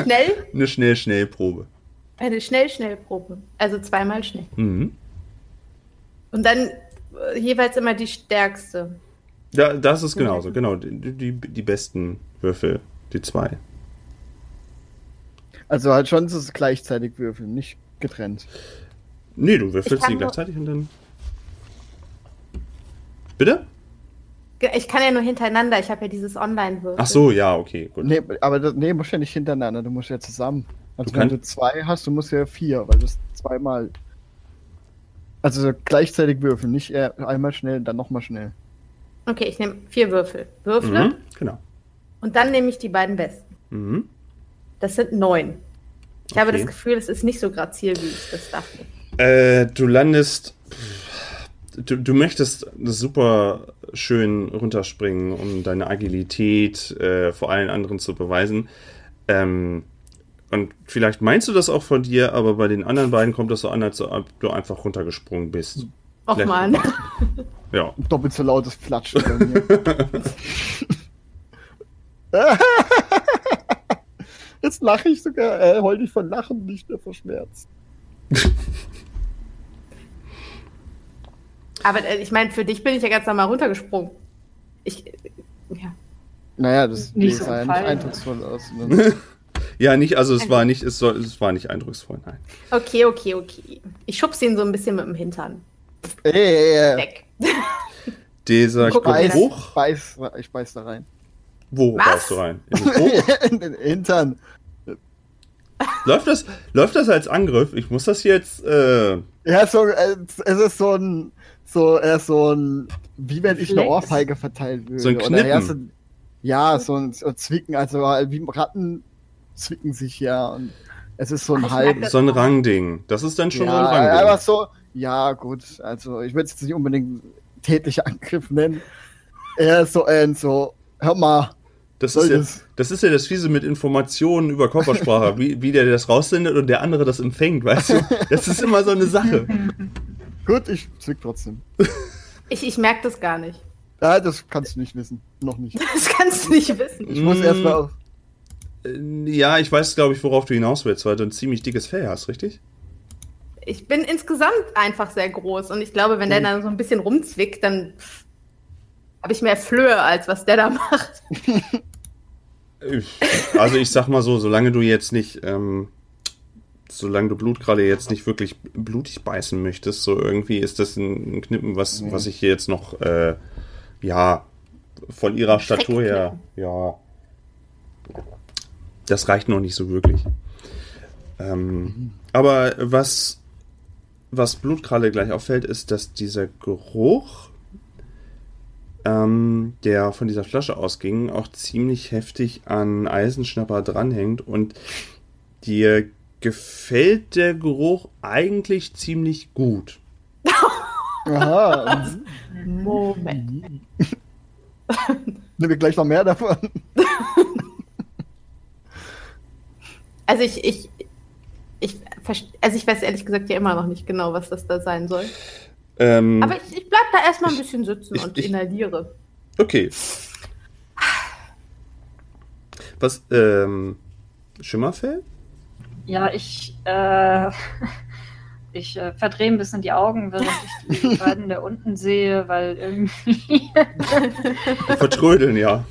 Schnell, [LAUGHS] eine schnell, schnell Probe. eine Schnell-Schnell-Probe. Also zweimal schnell. Mhm. Und dann äh, jeweils immer die stärkste. Ja, das ist genauso, genau. Die, die, die besten Würfel, die zwei. Also halt schon so gleichzeitig würfeln, nicht getrennt. Nee, du würfelst die gleichzeitig und dann. Bitte? Ich kann ja nur hintereinander. Ich habe ja dieses Online-Würfel. Ach so, ja, okay, gut. Nee, aber das, nee, musst ja nicht hintereinander, du musst ja zusammen. Also Du wenn du zwei hast, du musst ja vier, weil das zweimal. Also so gleichzeitig würfeln, nicht eher einmal schnell, dann nochmal schnell. Okay, ich nehme vier Würfel. Würfle Mhm, genau. und dann nehme ich die beiden besten. Mhm. Das sind neun. Ich habe Okay. das Gefühl, es ist nicht so grazil, wie ich das dachte. Äh, du landest. Du, du möchtest super schön runterspringen, um deine Agilität äh, vor allen anderen zu beweisen. Ähm, und vielleicht meinst du das auch von dir, aber bei den anderen beiden kommt das so an, als ob du einfach runtergesprungen bist. Och man. [LAUGHS] Ja. Doppelt so lautes Flatschen bei mir. [LAUGHS] Jetzt lache ich sogar, äh, heul ich von Lachen, nicht mehr vor Schmerz. Aber äh, ich meine, für dich bin ich ja ganz normal runtergesprungen. Ich. äh, Ja. Naja, das Nicht so sah ja nicht gefallen. eindrucksvoll aus. Ne? [LAUGHS] Ja, nicht, also es war nicht, es, soll, es war nicht eindrucksvoll, nein. Okay, okay, okay. Ich schubse ihn so ein bisschen mit dem Hintern. Ey, ey, ey. Weg. [LAUGHS] Dieser Guck Geruch, Ich beiß, ich beiß da rein. wo Was? beißt du rein? In den? [LAUGHS] In den Hintern. läuft, das, läuft das als Angriff? Ich muss das jetzt, äh, Ja, so, äh, es ist so ein, so, er ist so ein, wie wenn ich eine. Ohrfeige verteilen würde. So ein Oder Knippen. ja, so, ja, so ein Zwicken, also äh, wie Ratten zwicken sich ja und es ist so ein halb. so ein Rangding. Das ist dann schon ja, so ein Rangding. aber so, ja, gut, also ich würde es jetzt nicht unbedingt tätlicher Angriff nennen. Er ist so ein, so, hör mal, Das soll ist, ja, das? ist ja das Fiese mit Informationen über Körpersprache, [LAUGHS] wie, wie der das raussendet und der andere das empfängt, weißt du? Das ist immer so eine Sache. [LAUGHS] gut, ich zwick trotzdem. [LAUGHS] Ich, ich merke das gar nicht. Ja, das kannst du nicht wissen. Noch nicht. Das kannst du nicht wissen. Ich muss Mm. erst mal auf. Äh, Ja, ich weiß, glaube ich, worauf du hinaus willst, weil du ein ziemlich dickes Fell hast, richtig? Ich bin insgesamt einfach sehr groß und ich glaube, wenn der dann so ein bisschen rumzwickt, dann habe ich mehr Flöhe, als was der da macht. [LAUGHS] Also ich sag mal so, solange du jetzt nicht, ähm, solange du Blutkralle jetzt nicht wirklich blutig beißen möchtest, so irgendwie ist das ein, Knippen, was, mhm. was ich hier jetzt noch, äh, ja, von ihrer Statur her, ja, das reicht noch nicht so wirklich. Ähm, mhm. Aber was, was Blutkralle gleich auffällt, ist, dass dieser Geruch, ähm, der von dieser Flasche ausging, auch ziemlich heftig an Eisenschnapper dranhängt und dir gefällt der Geruch eigentlich ziemlich gut. Aha. Moment. Nehmen wir gleich noch mehr davon. Also ich, ich, ich, also ich weiß ehrlich gesagt ja immer noch nicht genau, was das da sein soll. Ähm, Aber ich, ich bleib da erstmal ein bisschen sitzen ich, und ich, inhaliere. Okay. Was, ähm, Schimmerfell? Ja, ich, äh, [LAUGHS] ich äh, verdrehe ein bisschen die Augen, während ich die [LAUGHS] beiden da unten sehe, weil irgendwie. Vertrödeln, ja.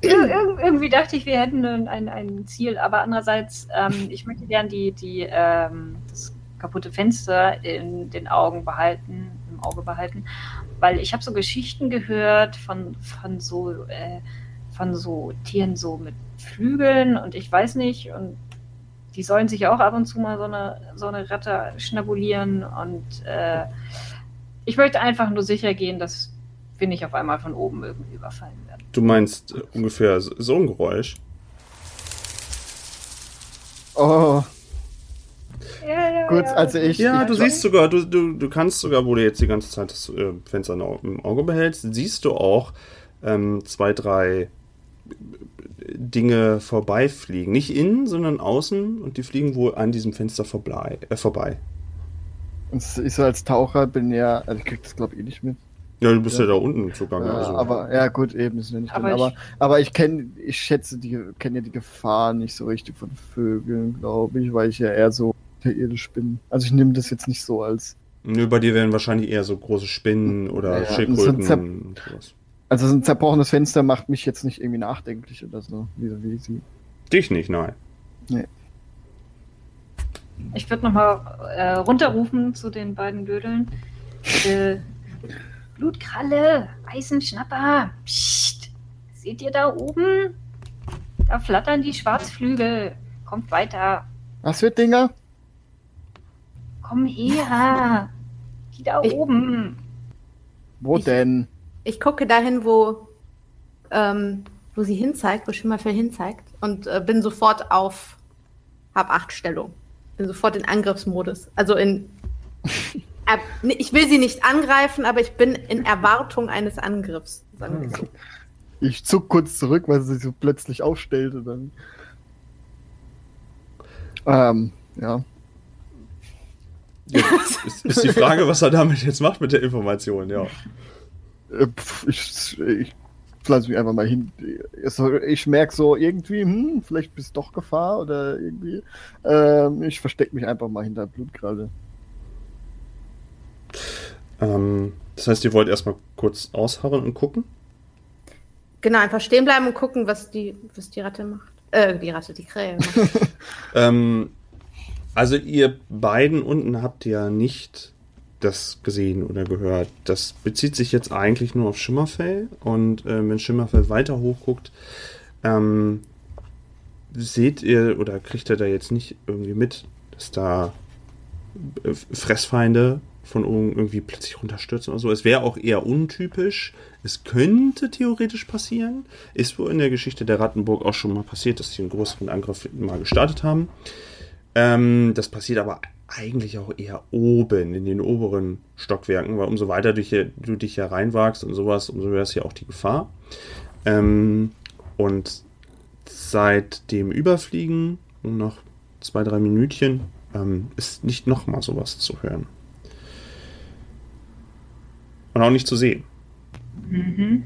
Ir irgendwie dachte ich, wir hätten ein, ein Ziel, aber andererseits, ähm, [LAUGHS] ich möchte gern die, die, ähm, das kaputte Fenster in den Augen behalten, im Auge behalten, weil ich habe so Geschichten gehört von, von so äh, von so Tieren so mit Flügeln und ich weiß nicht und die sollen sich auch ab und zu mal so eine, so eine Ratte schnabulieren und äh, ich möchte einfach nur sicher gehen, dass wir nicht auf einmal von oben irgendwie überfallen werden. Du meinst äh, ungefähr so ein Geräusch? Oh. Ja, ja, Gut, also ich. Ja, ich du siehst sogar, du, du, du kannst sogar, wo du jetzt die ganze Zeit das äh, Fenster im Auge behältst, siehst du auch ähm, zwei, drei Dinge vorbeifliegen. Nicht innen, sondern außen und die fliegen wohl an diesem Fenster vorbei. Äh, vorbei. Und ich so als Taucher bin ja, also ich krieg das glaube ich eh nicht mit. Ja, du bist ja, ja da unten zugange. Ja, also. Aber ja gut, eben ist ja nicht aber drin. Ich, aber, aber ich kenne, ich schätze, die kenne ja die Gefahr nicht so richtig von Vögeln, glaube ich, weil ich ja eher so unterirdisch bin. Also ich nehme das jetzt nicht so als. Nö, bei dir wären wahrscheinlich eher so große Spinnen oder ja, Schildkröten so und sowas. Also so ein zerbrochenes Fenster macht mich jetzt nicht irgendwie nachdenklich oder so, wie, wie sie. Dich nicht, nein. Nee. Ich würde nochmal äh, runterrufen zu den beiden Dödeln. Äh, Blutkralle, Eisenschnapper. Psst. Seht ihr da oben? Da flattern die Schwarzflügel. Kommt weiter. Was für Dinger? Komm her. Die da ich, oben. Wo ich, denn? Ich gucke dahin, wo, ähm, wo sie hinzeigt, wo Schimmerfell hinzeigt und äh, bin sofort auf Hab 8 Stellung. Bin sofort in Angriffsmodus. Also in. [LAUGHS] äh, ich will sie nicht angreifen, aber ich bin in Erwartung eines Angriffs. Sagen wir so. Ich zuck kurz zurück, weil sie sich so plötzlich aufstellte. Dann. Ähm, ja. Jetzt ist, ist die Frage, was er damit jetzt macht mit der Information, ja. Äh, ich, ich pflanze mich einfach mal hin. Ich merke so irgendwie, hm, vielleicht bist doch Gefahr oder irgendwie. Ähm, ich verstecke mich einfach mal hinter Blutkralle. Ähm, das heißt, ihr wollt erstmal kurz ausharren und gucken? Genau, einfach stehen bleiben und gucken, was die, was die Ratte macht. Äh, die Ratte, die Krähe macht. [LAUGHS] ähm, also ihr beiden unten habt ja nicht das gesehen oder gehört. Das bezieht sich jetzt eigentlich nur auf Schimmerfell. Und äh, wenn Schimmerfell weiter hochguckt, ähm, seht ihr oder kriegt ihr da jetzt nicht irgendwie mit, dass da äh, Fressfeinde von oben irgendwie plötzlich runterstürzen oder so. Es wäre auch eher untypisch. Es könnte theoretisch passieren. Ist wohl in der Geschichte der Rattenburg auch schon mal passiert, dass sie einen größeren Angriff mal gestartet haben. Ähm, das passiert aber eigentlich auch eher oben, in den oberen Stockwerken, weil umso weiter du, hier, du dich hier reinwagst und sowas, umso höher ist ja auch die Gefahr. Ähm, und seit dem Überfliegen, noch zwei, drei Minütchen, ähm, ist nicht nochmal sowas zu hören. Und auch nicht zu sehen. Mhm.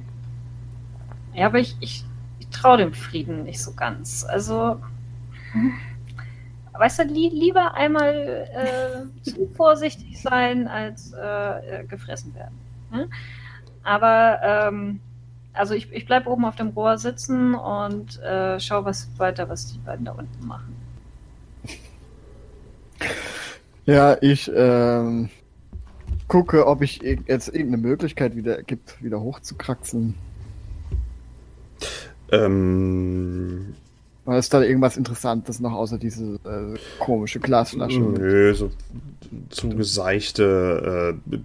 Ja, aber ich, ich, ich traue dem Frieden nicht so ganz. Also. Hm weißt du, li lieber einmal äh, zu vorsichtig sein, als äh, äh gefressen werden. Ne? Aber ähm, also ich, ich bleibe oben auf dem Rohr sitzen und äh, schau was weiter, was die beiden da unten machen. Ja, ich ähm, gucke, ob ich jetzt irgendeine Möglichkeit wieder gibt, wieder hochzukraxeln. Ähm, Oder ist da irgendwas Interessantes noch außer diese äh, komische Glasflasche? Nö, so zugeseichte äh,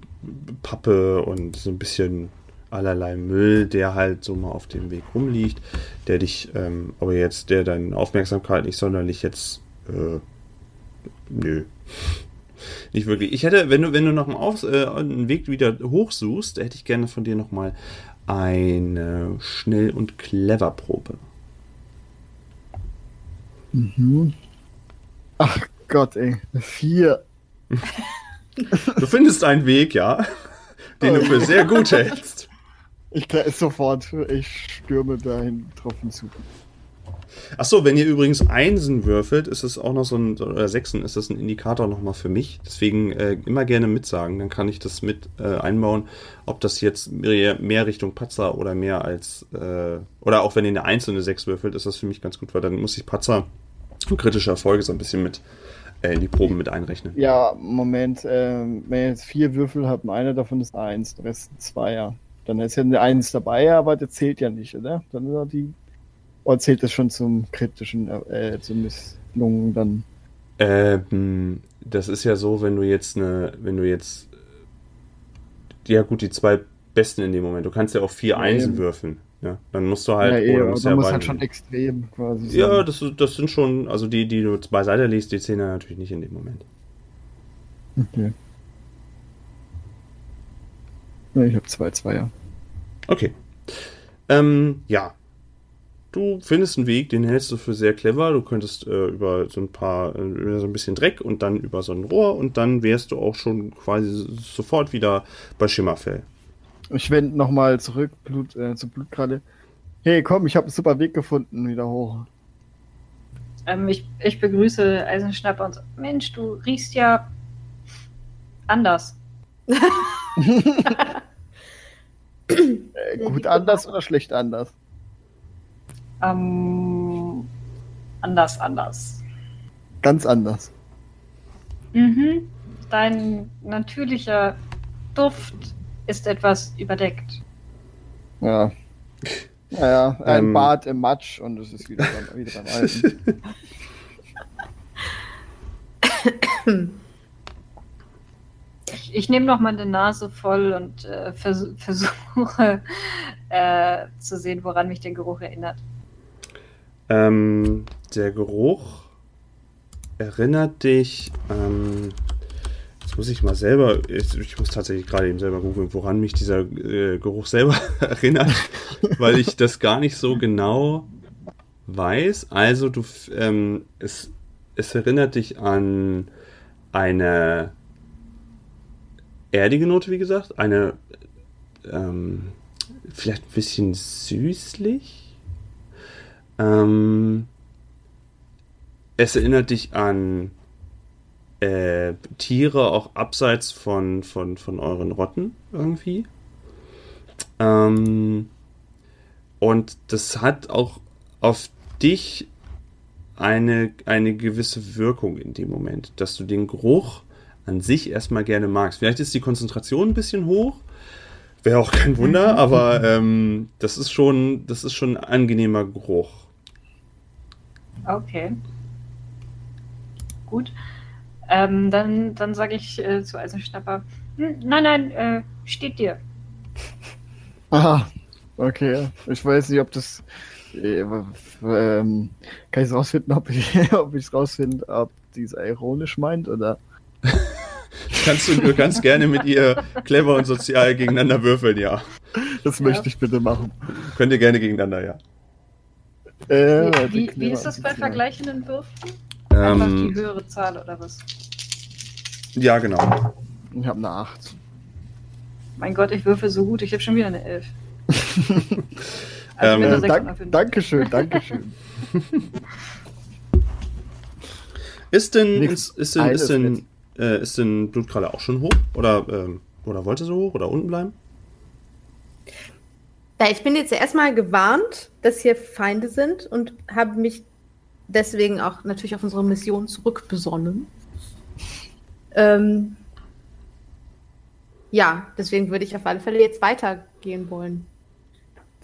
Pappe und so ein bisschen allerlei Müll, der halt so mal auf dem Weg rumliegt, der dich, ähm, aber jetzt, der deine Aufmerksamkeit nicht sonderlich jetzt, äh, nö. Nicht wirklich. Ich hätte, wenn du, wenn du noch einen, Auf, äh, einen Weg wieder hochsuchst, hätte ich gerne von dir nochmal eine Schnell- und Clever-Probe. Mhm. Ach Gott, ey. Vier. [LAUGHS] Du findest einen Weg, ja, den du für sehr gut hältst. Ich sofort, ich stürme dahin drauf hinzu. Achso, wenn ihr übrigens Einsen würfelt, ist es auch noch so ein, oder Sechsen, ist das ein Indikator nochmal für mich. Deswegen äh, immer gerne mitsagen, dann kann ich das mit äh, einbauen, ob das jetzt mehr, mehr Richtung Patzer oder mehr als, äh, oder auch wenn ihr eine einzelne Sechs würfelt, ist das für mich ganz gut, weil dann muss ich Patzer und kritische Erfolge so ein bisschen mit äh, in die Proben mit einrechnen. Ja, Moment, ähm, wenn ihr jetzt vier Würfel habt, einer davon ist eins, der Rest sind Zweier. Dann ist ja eine Eins dabei, aber der zählt ja nicht, oder? Dann ist ja die oder zählt das schon zum kritischen, äh, zum Misslungen dann? Ähm, das ist ja so, wenn du jetzt eine, wenn du jetzt, ja gut, die zwei besten in dem Moment. Du kannst ja auch vier ja, Einsen würfeln. Ja, dann musst du halt. Ja, oder musst ja muss halt schon extrem quasi. Sein. Ja, das, das sind schon, also die, die du beiseite liest, die zählen ja natürlich nicht in dem Moment. Okay. Ja, ich habe zwei Zweier. Okay. Ähm, ja, du findest einen Weg, den hältst du für sehr clever. Du könntest äh, über so ein paar, äh, über so ein bisschen Dreck und dann über so ein Rohr und dann wärst du auch schon quasi sofort wieder bei Schimmerfell. Ich wende nochmal zurück Blut, äh, zur Blutkralle. Hey, komm, ich habe einen super Weg gefunden, wieder hoch. Ähm, ich, ich begrüße Eisenschnapper und so, Mensch, du riechst ja anders. [LAUGHS] äh, gut anders oder schlecht anders? Ähm, anders, anders. Ganz anders. Mhm. Dein natürlicher Duft ist etwas überdeckt. Ja. Naja, ein ähm, Bad im Matsch und es ist wieder beim, wieder beim Alten. Ich, ich nehme noch meine Nase voll und äh, vers [LAUGHS] versuche äh, zu sehen, woran mich der Geruch erinnert. Ähm, der Geruch erinnert dich. Ähm, jetzt muss ich mal selber. Ich, ich muss tatsächlich gerade eben selber googeln, woran mich dieser äh, Geruch selber [LAUGHS] erinnert, weil ich das gar nicht so genau weiß. Also du, ähm, es, es erinnert dich an eine erdige Note, wie gesagt, eine ähm, vielleicht ein bisschen süßlich ähm, es erinnert dich an äh, Tiere auch abseits von, von, von euren Rotten irgendwie. Ähm, und das hat auch auf dich eine, eine gewisse Wirkung in dem Moment, dass du den Geruch an sich erstmal gerne magst. Vielleicht ist die Konzentration ein bisschen hoch, wäre auch kein Wunder, [LAUGHS] aber ähm, das ist schon, das ist schon ein angenehmer Geruch. Okay. Gut. Ähm, dann dann sage ich äh, zu Eisenschnapper, hm, nein, nein, äh, steht dir. [LAUGHS] Aha, okay. Ich weiß nicht, ob das. Äh, ähm, kann ich es rausfinden, ob ich es [LAUGHS] rausfinde, ob die es ironisch meint oder. [LAUGHS] kannst du, du kannst gerne mit ihr clever und sozial gegeneinander würfeln, ja. Das ja. möchte ich bitte machen. Könnt ihr gerne gegeneinander, ja. Äh, wie, wie, ist das bei vergleichenden Würfen? Einfach ähm, die höhere Zahl oder was? Ja, genau. Ich habe eine 8. Mein Gott, ich würfe so gut, ich habe schon wieder eine 11. [LAUGHS] also ähm, dank, Dankeschön, Dankeschön. [LAUGHS] Ist denn, ist, ist denn, ist denn, äh, ist denn Blutkralle auch schon hoch? Oder, ähm, oder wollte sie hoch oder unten bleiben? Ja, ich bin jetzt erstmal gewarnt, dass hier Feinde sind und habe mich deswegen auch natürlich auf unsere Mission zurückbesonnen. Ähm, ja, deswegen würde ich auf alle Fälle jetzt weitergehen wollen.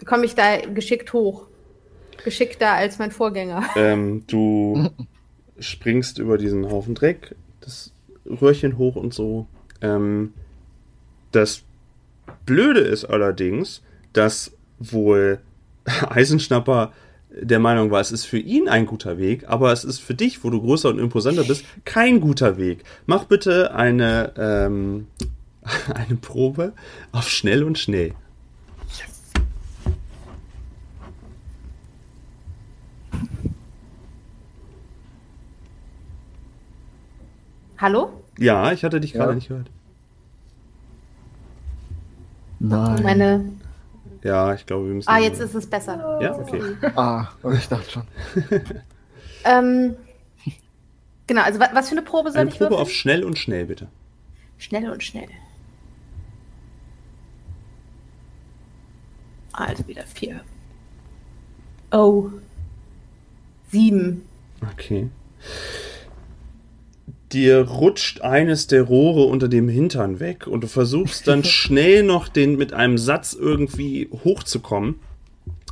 Komme ich da geschickt hoch? Geschickter als mein Vorgänger. [LAUGHS] Ähm, du springst über diesen Haufen Dreck, das Röhrchen hoch und so. Ähm, das Blöde ist allerdings, dass wohl [LAUGHS] Eisenschnapper der Meinung war, es ist für ihn ein guter Weg, aber es ist für dich, wo du größer und imposanter bist, kein guter Weg. Mach bitte eine, ähm, [LAUGHS] eine Probe auf schnell und schnell. Hallo? Ja, ich hatte dich gerade Ja. nicht gehört. Nein. Meine. Ja, ich glaube, wir müssen. Ah, jetzt ist es besser. Ja, okay. Ah, [LAUGHS] ich dachte schon. [LAUGHS] Ähm, genau, also wa was für eine Probe soll Eine ich Probe würfeln? auf schnell und schnell, bitte. Schnell und schnell. Also wieder vier. Oh. Sieben. Okay. Dir rutscht eines der Rohre unter dem Hintern weg und du versuchst dann [LAUGHS] schnell noch den mit einem Satz irgendwie hochzukommen.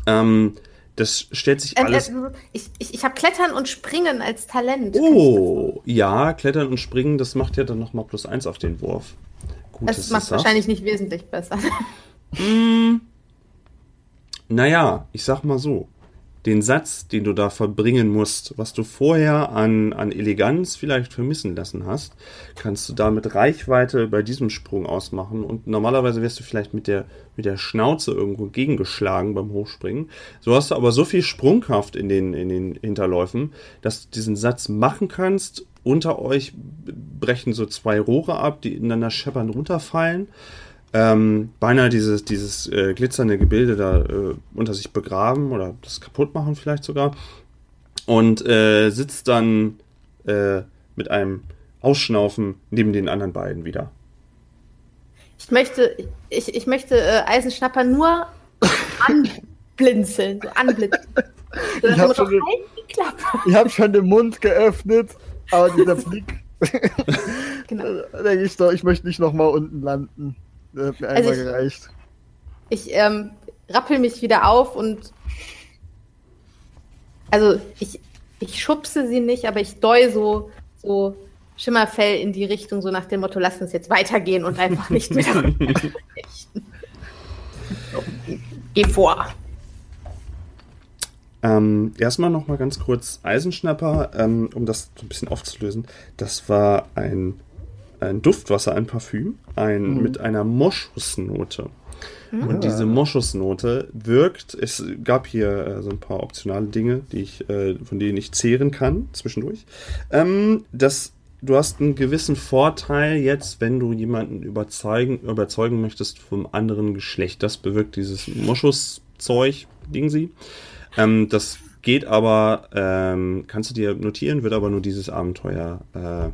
Ähm, das stellt sich Ähm, alles. äh, ich ich, ich habe Klettern und Springen als Talent. Oh, ja, Klettern und Springen, das macht ja dann nochmal plus eins auf den Wurf. Gut, Das macht wahrscheinlich nicht wesentlich besser. Mm, naja, ich sag mal so. Den Satz, den du da verbringen musst, was du vorher an, an Eleganz vielleicht vermissen lassen hast, kannst du da mit Reichweite bei diesem Sprung ausmachen. Und normalerweise wärst du vielleicht mit der, mit der Schnauze irgendwo gegengeschlagen beim Hochspringen. So hast du aber so viel Sprungkraft in den, in den Hinterläufen, dass du diesen Satz machen kannst. Unter euch brechen so zwei Rohre ab, die ineinander scheppern runterfallen ähm, beinahe dieses, dieses äh, glitzernde Gebilde da äh, unter sich begraben oder das kaputt machen vielleicht sogar. Und äh, sitzt dann äh, mit einem Ausschnaufen neben den anderen beiden wieder. Ich möchte, ich, ich möchte äh, Eisenschnapper nur anblinzeln, so anblitzen. [LAUGHS] So, Ich hab er schon Klappe. Ich habe schon den Mund geöffnet, aber dieser Blick, [LAUGHS] Genau. da [LAUGHS] denke ich doch, ich möchte nicht nochmal unten landen. Das hat mir Also einmal ich- gereicht. Ich ähm, rappel mich wieder auf und also ich, ich schubse sie nicht, aber ich deu so, so Schimmerfell in die Richtung, so nach dem Motto, lass uns jetzt weitergehen und einfach nicht mehr. So, [LAUGHS] Geh vor. Ähm, erstmal noch mal ganz kurz Eisenschnapper, ähm, um das so ein bisschen aufzulösen. Das war ein, ein Duftwasser, ein Parfüm, ein, Mhm. mit einer Moschusnote. Und diese Moschusnote wirkt, es gab hier äh, so ein paar optionale Dinge, die ich, äh, von denen ich zehren kann zwischendurch. Ähm, das, du hast einen gewissen Vorteil jetzt, wenn du jemanden überzeugen, überzeugen möchtest vom anderen Geschlecht. Das bewirkt dieses Moschuszeug, Ding sie. Ähm, das geht aber, ähm, kannst du dir notieren, wird aber nur dieses Abenteuer äh,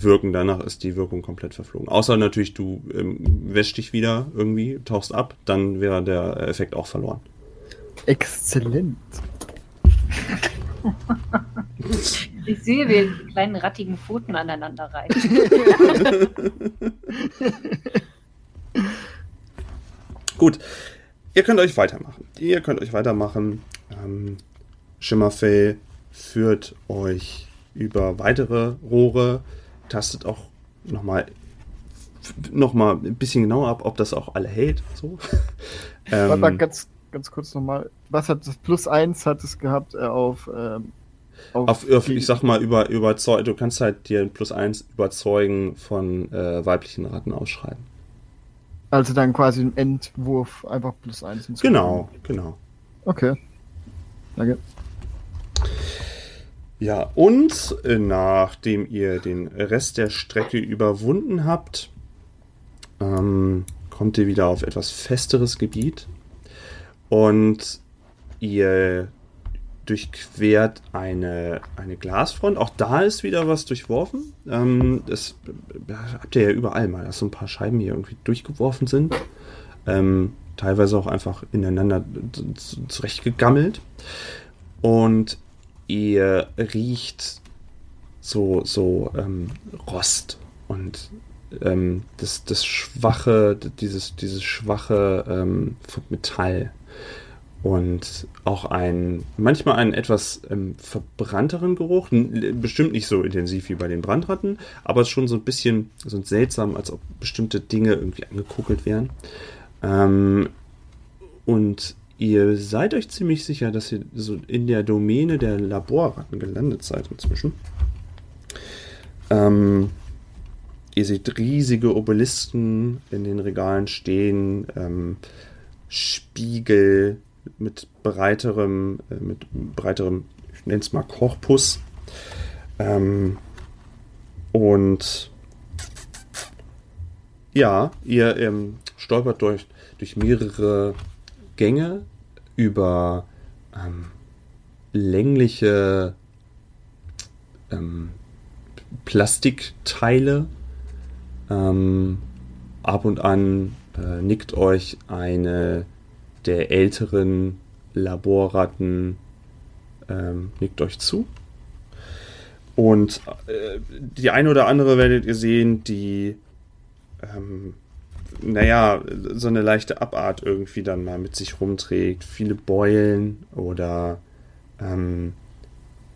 wirken. Danach ist die Wirkung komplett verflogen. Außer natürlich, du ähm, wäschst dich wieder irgendwie, tauchst ab, dann wäre der Effekt auch verloren. Exzellent. Ich sehe, wie die kleinen rattigen Pfoten aneinander reichen. [LAUGHS] Gut, ihr könnt euch weitermachen. Ihr könnt euch weitermachen. Ähm, Schimmerfell führt euch über weitere Rohre, tastet auch nochmal noch mal ein bisschen genauer ab, ob das auch alle hält. So. [LAUGHS] Warte mal ähm, ganz, ganz kurz nochmal. Was hat das Plus 1 hat es gehabt äh, auf, ähm, auf, auf, ich sag mal, über, überzeug, du kannst halt dir ein plus eins überzeugen von äh, weiblichen Ratten ausschreiben. Also dann quasi im Endwurf einfach Plus 1 hinzufügen. Genau, genau. Okay. Danke. Ja, und äh, nachdem ihr den Rest der Strecke überwunden habt, ähm, kommt ihr wieder auf etwas festeres Gebiet und ihr durchquert eine, eine Glasfront. Auch da ist wieder was durchworfen. Ähm, das habt ihr ja überall mal, dass so ein paar Scheiben hier irgendwie durchgeworfen sind. Ähm, teilweise auch einfach ineinander zurechtgegammelt. Und ihr riecht so, so ähm, Rost und ähm, das, das schwache, dieses, dieses schwache ähm, Metall und auch ein, manchmal einen etwas ähm, verbrannteren Geruch, bestimmt nicht so intensiv wie bei den Brandratten, aber schon so ein bisschen so seltsam, als ob bestimmte Dinge irgendwie angekuckelt wären. Ähm, und ihr seid euch ziemlich sicher, dass ihr so in der Domäne der Laborratten gelandet seid inzwischen. Ähm, ihr seht riesige Obelisken in den Regalen stehen, ähm, Spiegel mit breiterem, äh, mit breiterem, ich nenne es mal Korpus. Ähm, und ja, ihr ähm, stolpert durch, durch mehrere Gänge über ähm, längliche ähm, Plastikteile. Ähm, ab und an äh, nickt euch eine der älteren Laborratten, ähm, nickt euch zu. Und äh, die eine oder andere werdet ihr sehen, die, ähm, naja, so eine leichte Abart irgendwie dann mal mit sich rumträgt. Viele Beulen oder ähm,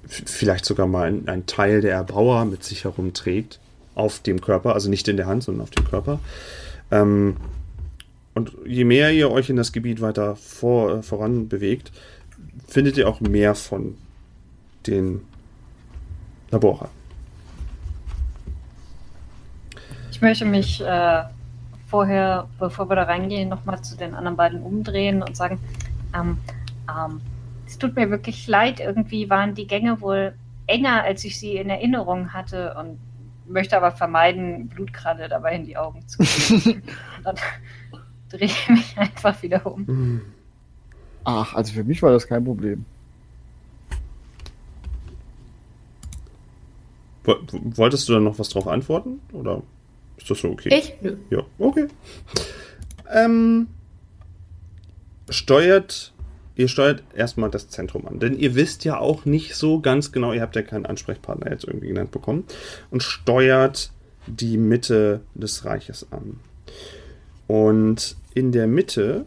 vielleicht sogar mal ein, ein, Teil der Erbauer mit sich herumträgt auf dem Körper, also nicht in der Hand, sondern auf dem Körper. Ähm, und je mehr ihr euch in das Gebiet weiter vor, äh, voran bewegt, findet ihr auch mehr von den Laboren. Ich möchte mich äh, vorher, bevor wir da reingehen, nochmal zu den anderen beiden umdrehen und sagen, ähm, ähm, es tut mir wirklich leid, irgendwie waren die Gänge wohl enger, als ich sie in Erinnerung hatte und möchte aber vermeiden, Blutkralle dabei in die Augen zu kriegen. [LAUGHS] dann [LAUGHS] drehe ich mich einfach wieder um. Ach, also für mich war das kein Problem. Wolltest du dann noch was drauf antworten? Oder ist das so okay? Ich? Nö. Ja, okay. Ähm, steuert ihr steuert erstmal das Zentrum an. Denn ihr wisst ja auch nicht so ganz genau, ihr habt ja keinen Ansprechpartner jetzt irgendwie genannt bekommen, und steuert die Mitte des Reiches an. Und in der Mitte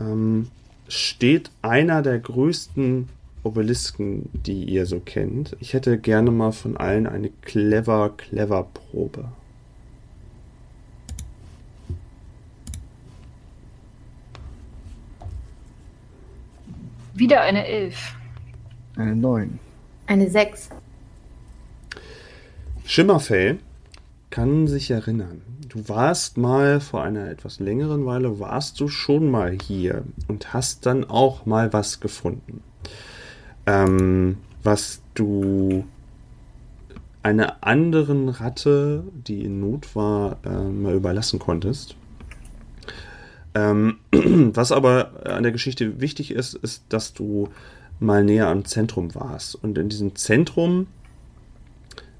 ähm, steht einer der größten Obelisken, die ihr so kennt. Ich hätte gerne mal von allen eine clever, clever Probe. Wieder eine Elf. Eine Neun. Eine Sechs. Schimmerfell kann sich erinnern. Du warst mal vor einer etwas längeren Weile, warst du schon mal hier und hast dann auch mal was gefunden. Ähm, was du einer anderen Ratte, die in Not war, äh, mal überlassen konntest. Ähm, [CLEARS THROAT] was aber an der Geschichte wichtig ist, ist, dass du mal näher am Zentrum warst. Und in diesem Zentrum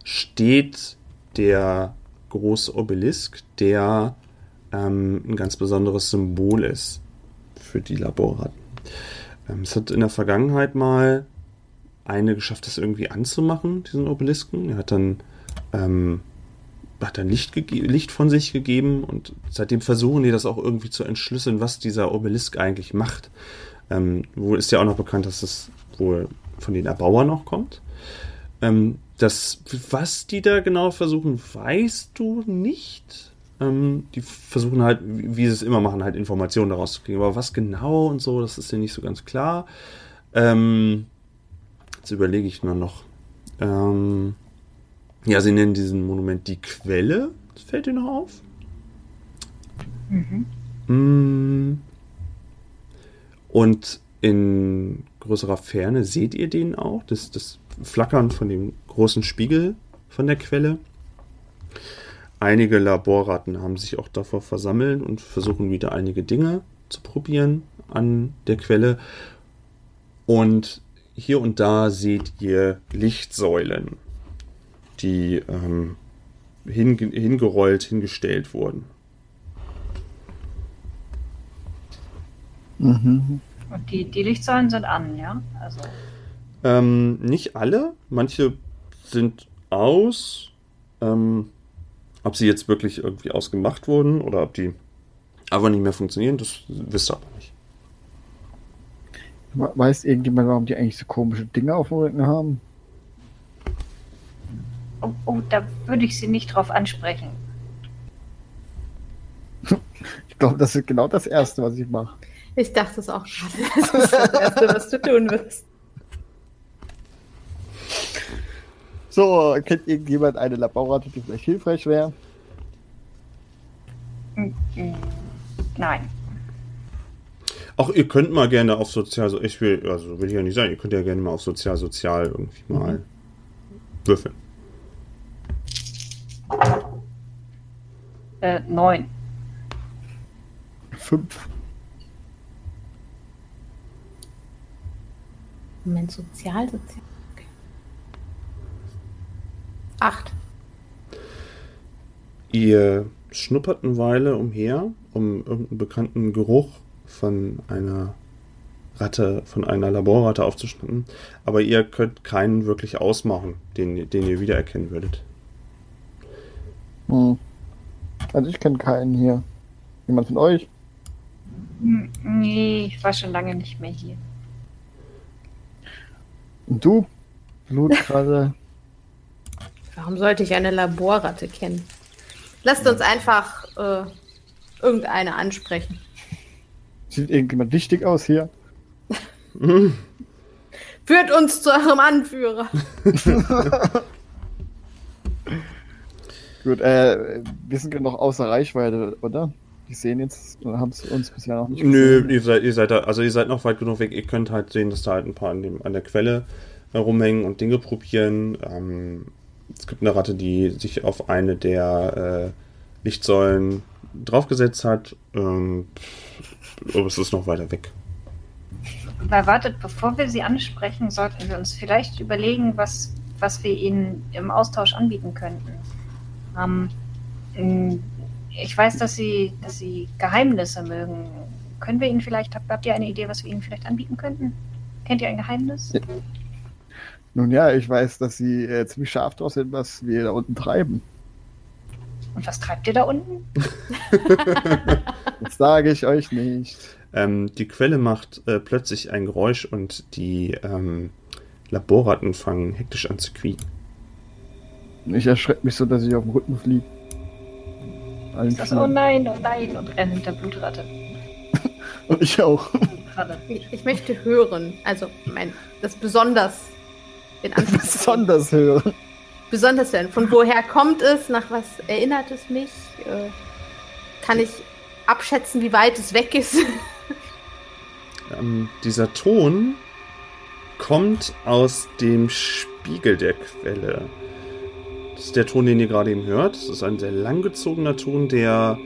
steht der große Obelisk, der ähm, ein ganz besonderes Symbol ist für die Laborratten. Ähm, es hat in der Vergangenheit mal eine geschafft, das irgendwie anzumachen, diesen Obelisken. Er hat dann ähm, hat dann Licht, Licht von sich gegeben und seitdem versuchen die das auch irgendwie zu entschlüsseln, was dieser Obelisk eigentlich macht. Ähm, wohl ist ja auch noch bekannt, dass es wohl von den Erbauern noch kommt. Ähm, das, was die da genau versuchen, weißt du nicht. Ähm, die versuchen halt, wie, wie sie es immer machen, halt Informationen daraus zu kriegen. Aber was genau und so, das ist ja nicht so ganz klar. Ähm, jetzt überlege ich nur noch. Ähm, ja, sie nennen diesen Monument die Quelle. Das fällt dir noch auf? Mhm. Mm. Und in größerer Ferne seht ihr den auch, das, das Flackern von dem großen Spiegel von der Quelle. Einige Laborratten haben sich auch davor versammelt und versuchen wieder einige Dinge zu probieren an der Quelle. Und hier und da seht ihr Lichtsäulen, die ähm, hinge hingerollt, hingestellt wurden. Mhm. Und die, die Lichtsäulen sind an, ja? Also. Ähm, nicht alle, manche sind aus. Ähm, ob sie jetzt wirklich irgendwie ausgemacht wurden oder ob die aber nicht mehr funktionieren, das wisst ihr aber nicht. We- Weiß irgendjemand, warum die eigentlich so komische Dinge auf dem Rücken haben? Oh, oh, da würde ich sie nicht drauf ansprechen. Ich glaube, das ist genau das Erste, was ich mache. Ich dachte es auch gerade. [LAUGHS] Das ist das Erste, was du tun wirst. So, kennt irgendjemand eine Laborratte, die vielleicht hilfreich wäre? Mm, mm, Nein. Auch ihr könnt mal gerne auf sozial, ich will, also will ich ja nicht sagen, ihr könnt ja gerne mal auf sozial, sozial irgendwie mal würfeln. Äh, neun. Fünf. Moment, sozial, sozial. Okay. Acht. Ihr schnuppert eine Weile umher, um irgendeinen bekannten Geruch von einer Ratte, von einer Laborratte aufzuschnappen, aber ihr könnt keinen wirklich ausmachen, den, den ihr wiedererkennen würdet. Hm. Also ich kenne keinen hier. Jemand von euch? Mm, Nee, ich war schon lange nicht mehr hier. Und du? Blut gerade. [LAUGHS] Warum sollte ich eine Laborratte kennen? Lasst uns einfach äh, irgendeine ansprechen. Sieht irgendjemand wichtig aus hier? [LAUGHS] Führt uns zu eurem Anführer. [LAUGHS] Gut, äh, wir sind ja noch außer Reichweite, oder? Die sehen jetzt, oder haben es uns bisher noch nicht Nö, gesehen? ihr seid, ihr seid da, also ihr seid noch weit genug weg. Ihr könnt halt sehen, dass da halt ein paar an, dem, an der Quelle äh, rumhängen und Dinge probieren. Ähm, es gibt eine Ratte, die sich auf eine der äh, Lichtsäulen draufgesetzt hat. Ähm, aber es ist noch weiter weg. Aber wartet, bevor wir sie ansprechen, sollten wir uns vielleicht überlegen, was, was wir ihnen im Austausch anbieten könnten. Ähm, ich weiß, dass sie, dass sie Geheimnisse mögen. Können wir ihnen vielleicht, habt, habt ihr eine Idee, was wir ihnen vielleicht anbieten könnten? Kennt ihr ein Geheimnis? Ja. Nun ja, ich weiß, dass sie äh, ziemlich scharf drauf sind, was wir da unten treiben. Und was treibt ihr da unten? [LAUGHS] Das sage ich euch nicht. Ähm, die Quelle macht äh, plötzlich ein Geräusch und die ähm, Laborratten fangen hektisch an zu quieken. Ich erschrecke mich so, dass ich auf dem Rücken fliege. Allen Das, oh nein, oh nein, und rennt hinter Blutratte. [LAUGHS] Und ich auch. Ich, ich möchte hören, also mein, das besonders in Anführungszeichen. [LAUGHS] Besonders hören. besonders hören. Von woher kommt es? Nach was erinnert es mich? Äh, kann ich abschätzen, wie weit es weg ist? [LAUGHS] Ähm, dieser Ton kommt aus dem Spiegel der Quelle. Das ist der Ton, den ihr gerade eben hört. Das ist ein sehr langgezogener Ton, der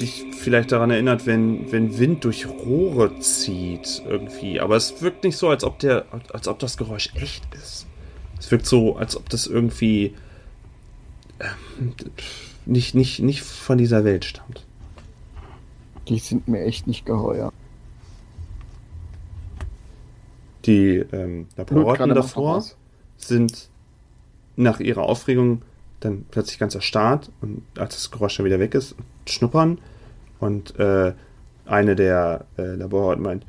dich vielleicht daran erinnert, wenn, wenn Wind durch Rohre zieht irgendwie. Aber es wirkt nicht so, als ob der, als ob das Geräusch echt ist. Es wirkt so, als ob das irgendwie ähm, nicht, nicht, nicht von dieser Welt stammt. Die sind mir echt nicht geheuer. Die ähm, noch davor sind nach ihrer Aufregung dann plötzlich ganz erstarrt und als das Geräusch dann wieder weg ist, schnuppern und äh, eine der äh, Laborratten meint,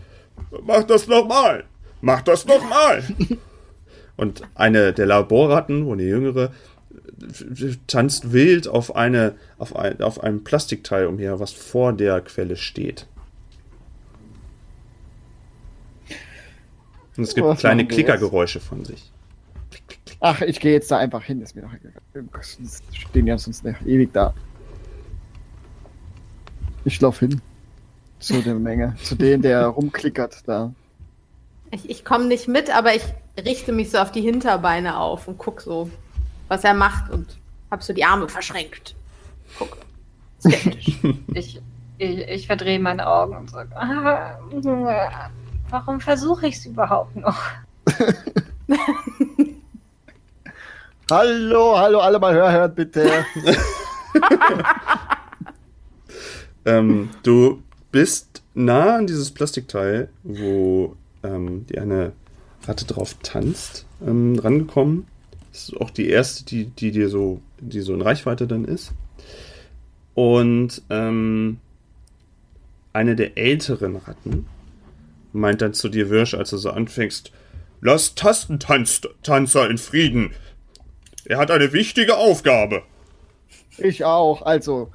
mach das nochmal, mach das nochmal. [LAUGHS] und eine der Laborratten, wo eine jüngere, tanzt wild auf, eine, auf, ein, auf einem Plastikteil umher, was vor der Quelle steht. Und es gibt Was kleine? Klickergeräusche von sich. Ach, ich gehe jetzt da einfach hin, ist mir doch egal. Stehen ja sonst noch ewig da. Ich lauf hin. Zu der Menge. Zu denen, der rumklickert da. Ich, ich komme nicht mit, aber ich richte mich so auf die Hinterbeine auf und guck so, was er macht und hab so die Arme verschränkt. Guck. Skeptisch. [LAUGHS] Ich, ich, ich verdrehe meine Augen und sage, ah, warum versuche ich es überhaupt noch? [LAUGHS] hallo, hallo, alle mal hör, hört bitte. [LAUGHS] ähm, du bist nah an dieses Plastikteil, wo ähm, die eine Ratte drauf tanzt, ähm, rangekommen. Das ist auch die erste, die, die dir so, die so in Reichweite dann ist. Und ähm, eine der älteren Ratten meint dann zu dir, Wirsch, als du so anfängst, lass Tastentanzer in Frieden. Er hat eine wichtige Aufgabe. Ich auch, also.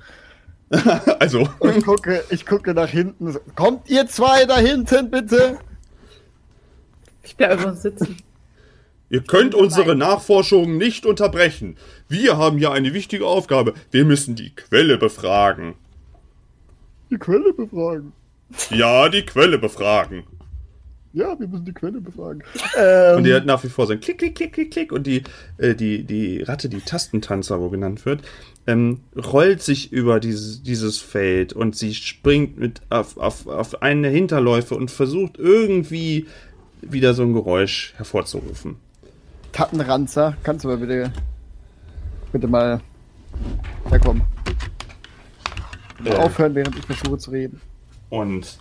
[LAUGHS] also. Ich gucke, ich gucke nach hinten. Kommt ihr zwei da hinten, bitte? Ich bleibe einfach sitzen. Ihr könnt unsere Nachforschungen nicht unterbrechen. Wir haben hier eine wichtige Aufgabe. Wir müssen die Quelle befragen. Die Quelle befragen? Ja, die Quelle befragen. Ja, wir müssen die Quelle befragen. [LAUGHS] Ähm, und die hat nach wie vor so ein Klick, Klick, Klick, Klick, Klick. Und die, äh, die, die Ratte, die Tastentanzer, wo genannt wird, ähm, rollt sich über dieses, dieses Feld und sie springt mit auf, auf, auf eine Hinterläufe und versucht irgendwie wieder so ein Geräusch hervorzurufen. Tattenranzer, kannst du mal bitte, bitte mal herkommen. Äh, aufhören, während ich versuche zu reden. Und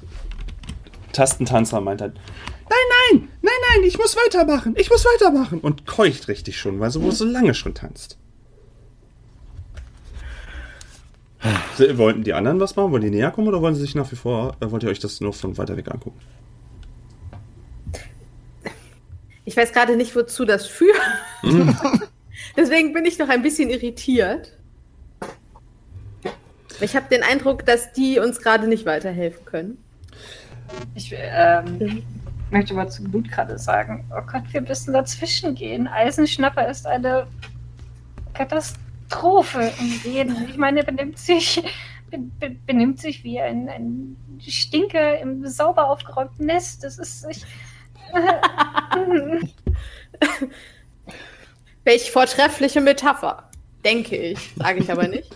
Tastentanzer meint dann, nein, nein, nein, nein, ich muss weitermachen, ich muss weitermachen. Und keucht richtig schon, weil sie wohl so lange schon tanzt. Wollten die anderen was machen? Wollen die näher kommen oder wollen sie sich nach wie vor, äh, wollt ihr euch das nur von weiter weg angucken? Ich weiß gerade nicht, wozu das führt. Mhm. [LAUGHS] Deswegen bin ich noch ein bisschen irritiert. Ich habe den Eindruck, dass die uns gerade nicht weiterhelfen können. Ich ähm, mhm. möchte mal zu Blut gerade sagen, oh Gott, wir müssen dazwischen gehen. Eisenschnapper ist eine Katastrophe im Reden. Ich meine, er benimmt sich, be, benimmt sich wie ein, ein Stinker im sauber aufgeräumten Nest. Das ist... Ich, [LAUGHS] Welch vortreffliche Metapher, denke ich, sage ich aber nicht.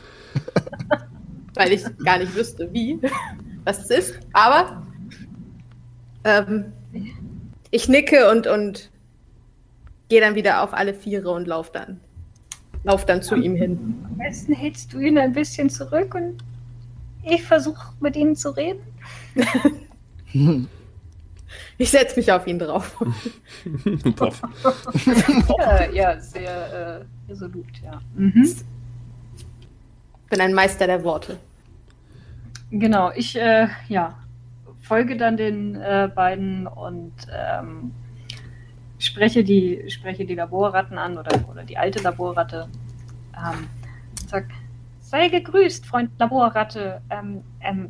[LAUGHS] Weil ich gar nicht wüsste, wie, was es ist. Aber ähm, ich nicke und, und gehe dann wieder auf alle Viere und lauf dann. Lauf dann zu ihm hin. Am besten hältst du ihn ein bisschen zurück und ich versuche mit ihm zu reden. [LAUGHS] Ich setze mich auf ihn [LAUGHS] drauf. ja, ja, sehr äh, resolut, ja. Mhm. Bin ein Meister der Worte. Genau, ich äh, ja, folge dann den äh, beiden und ähm, spreche, die, spreche die Laborratten an oder, oder die alte Laborratte. Ähm, sag, sei gegrüßt, Freund Laborratte. Ähm, ähm,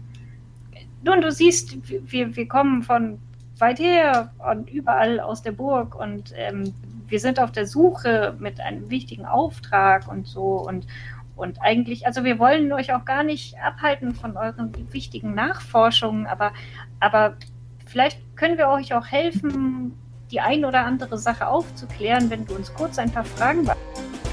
nun, du siehst, wir, wir kommen von weit her und überall aus der Burg und ähm, wir sind auf der Suche mit einem wichtigen Auftrag und so und und eigentlich, also wir wollen euch auch gar nicht abhalten von euren wichtigen Nachforschungen, aber, aber vielleicht können wir euch auch helfen, die ein oder andere Sache aufzuklären, wenn du uns kurz ein paar Fragen beantwortest.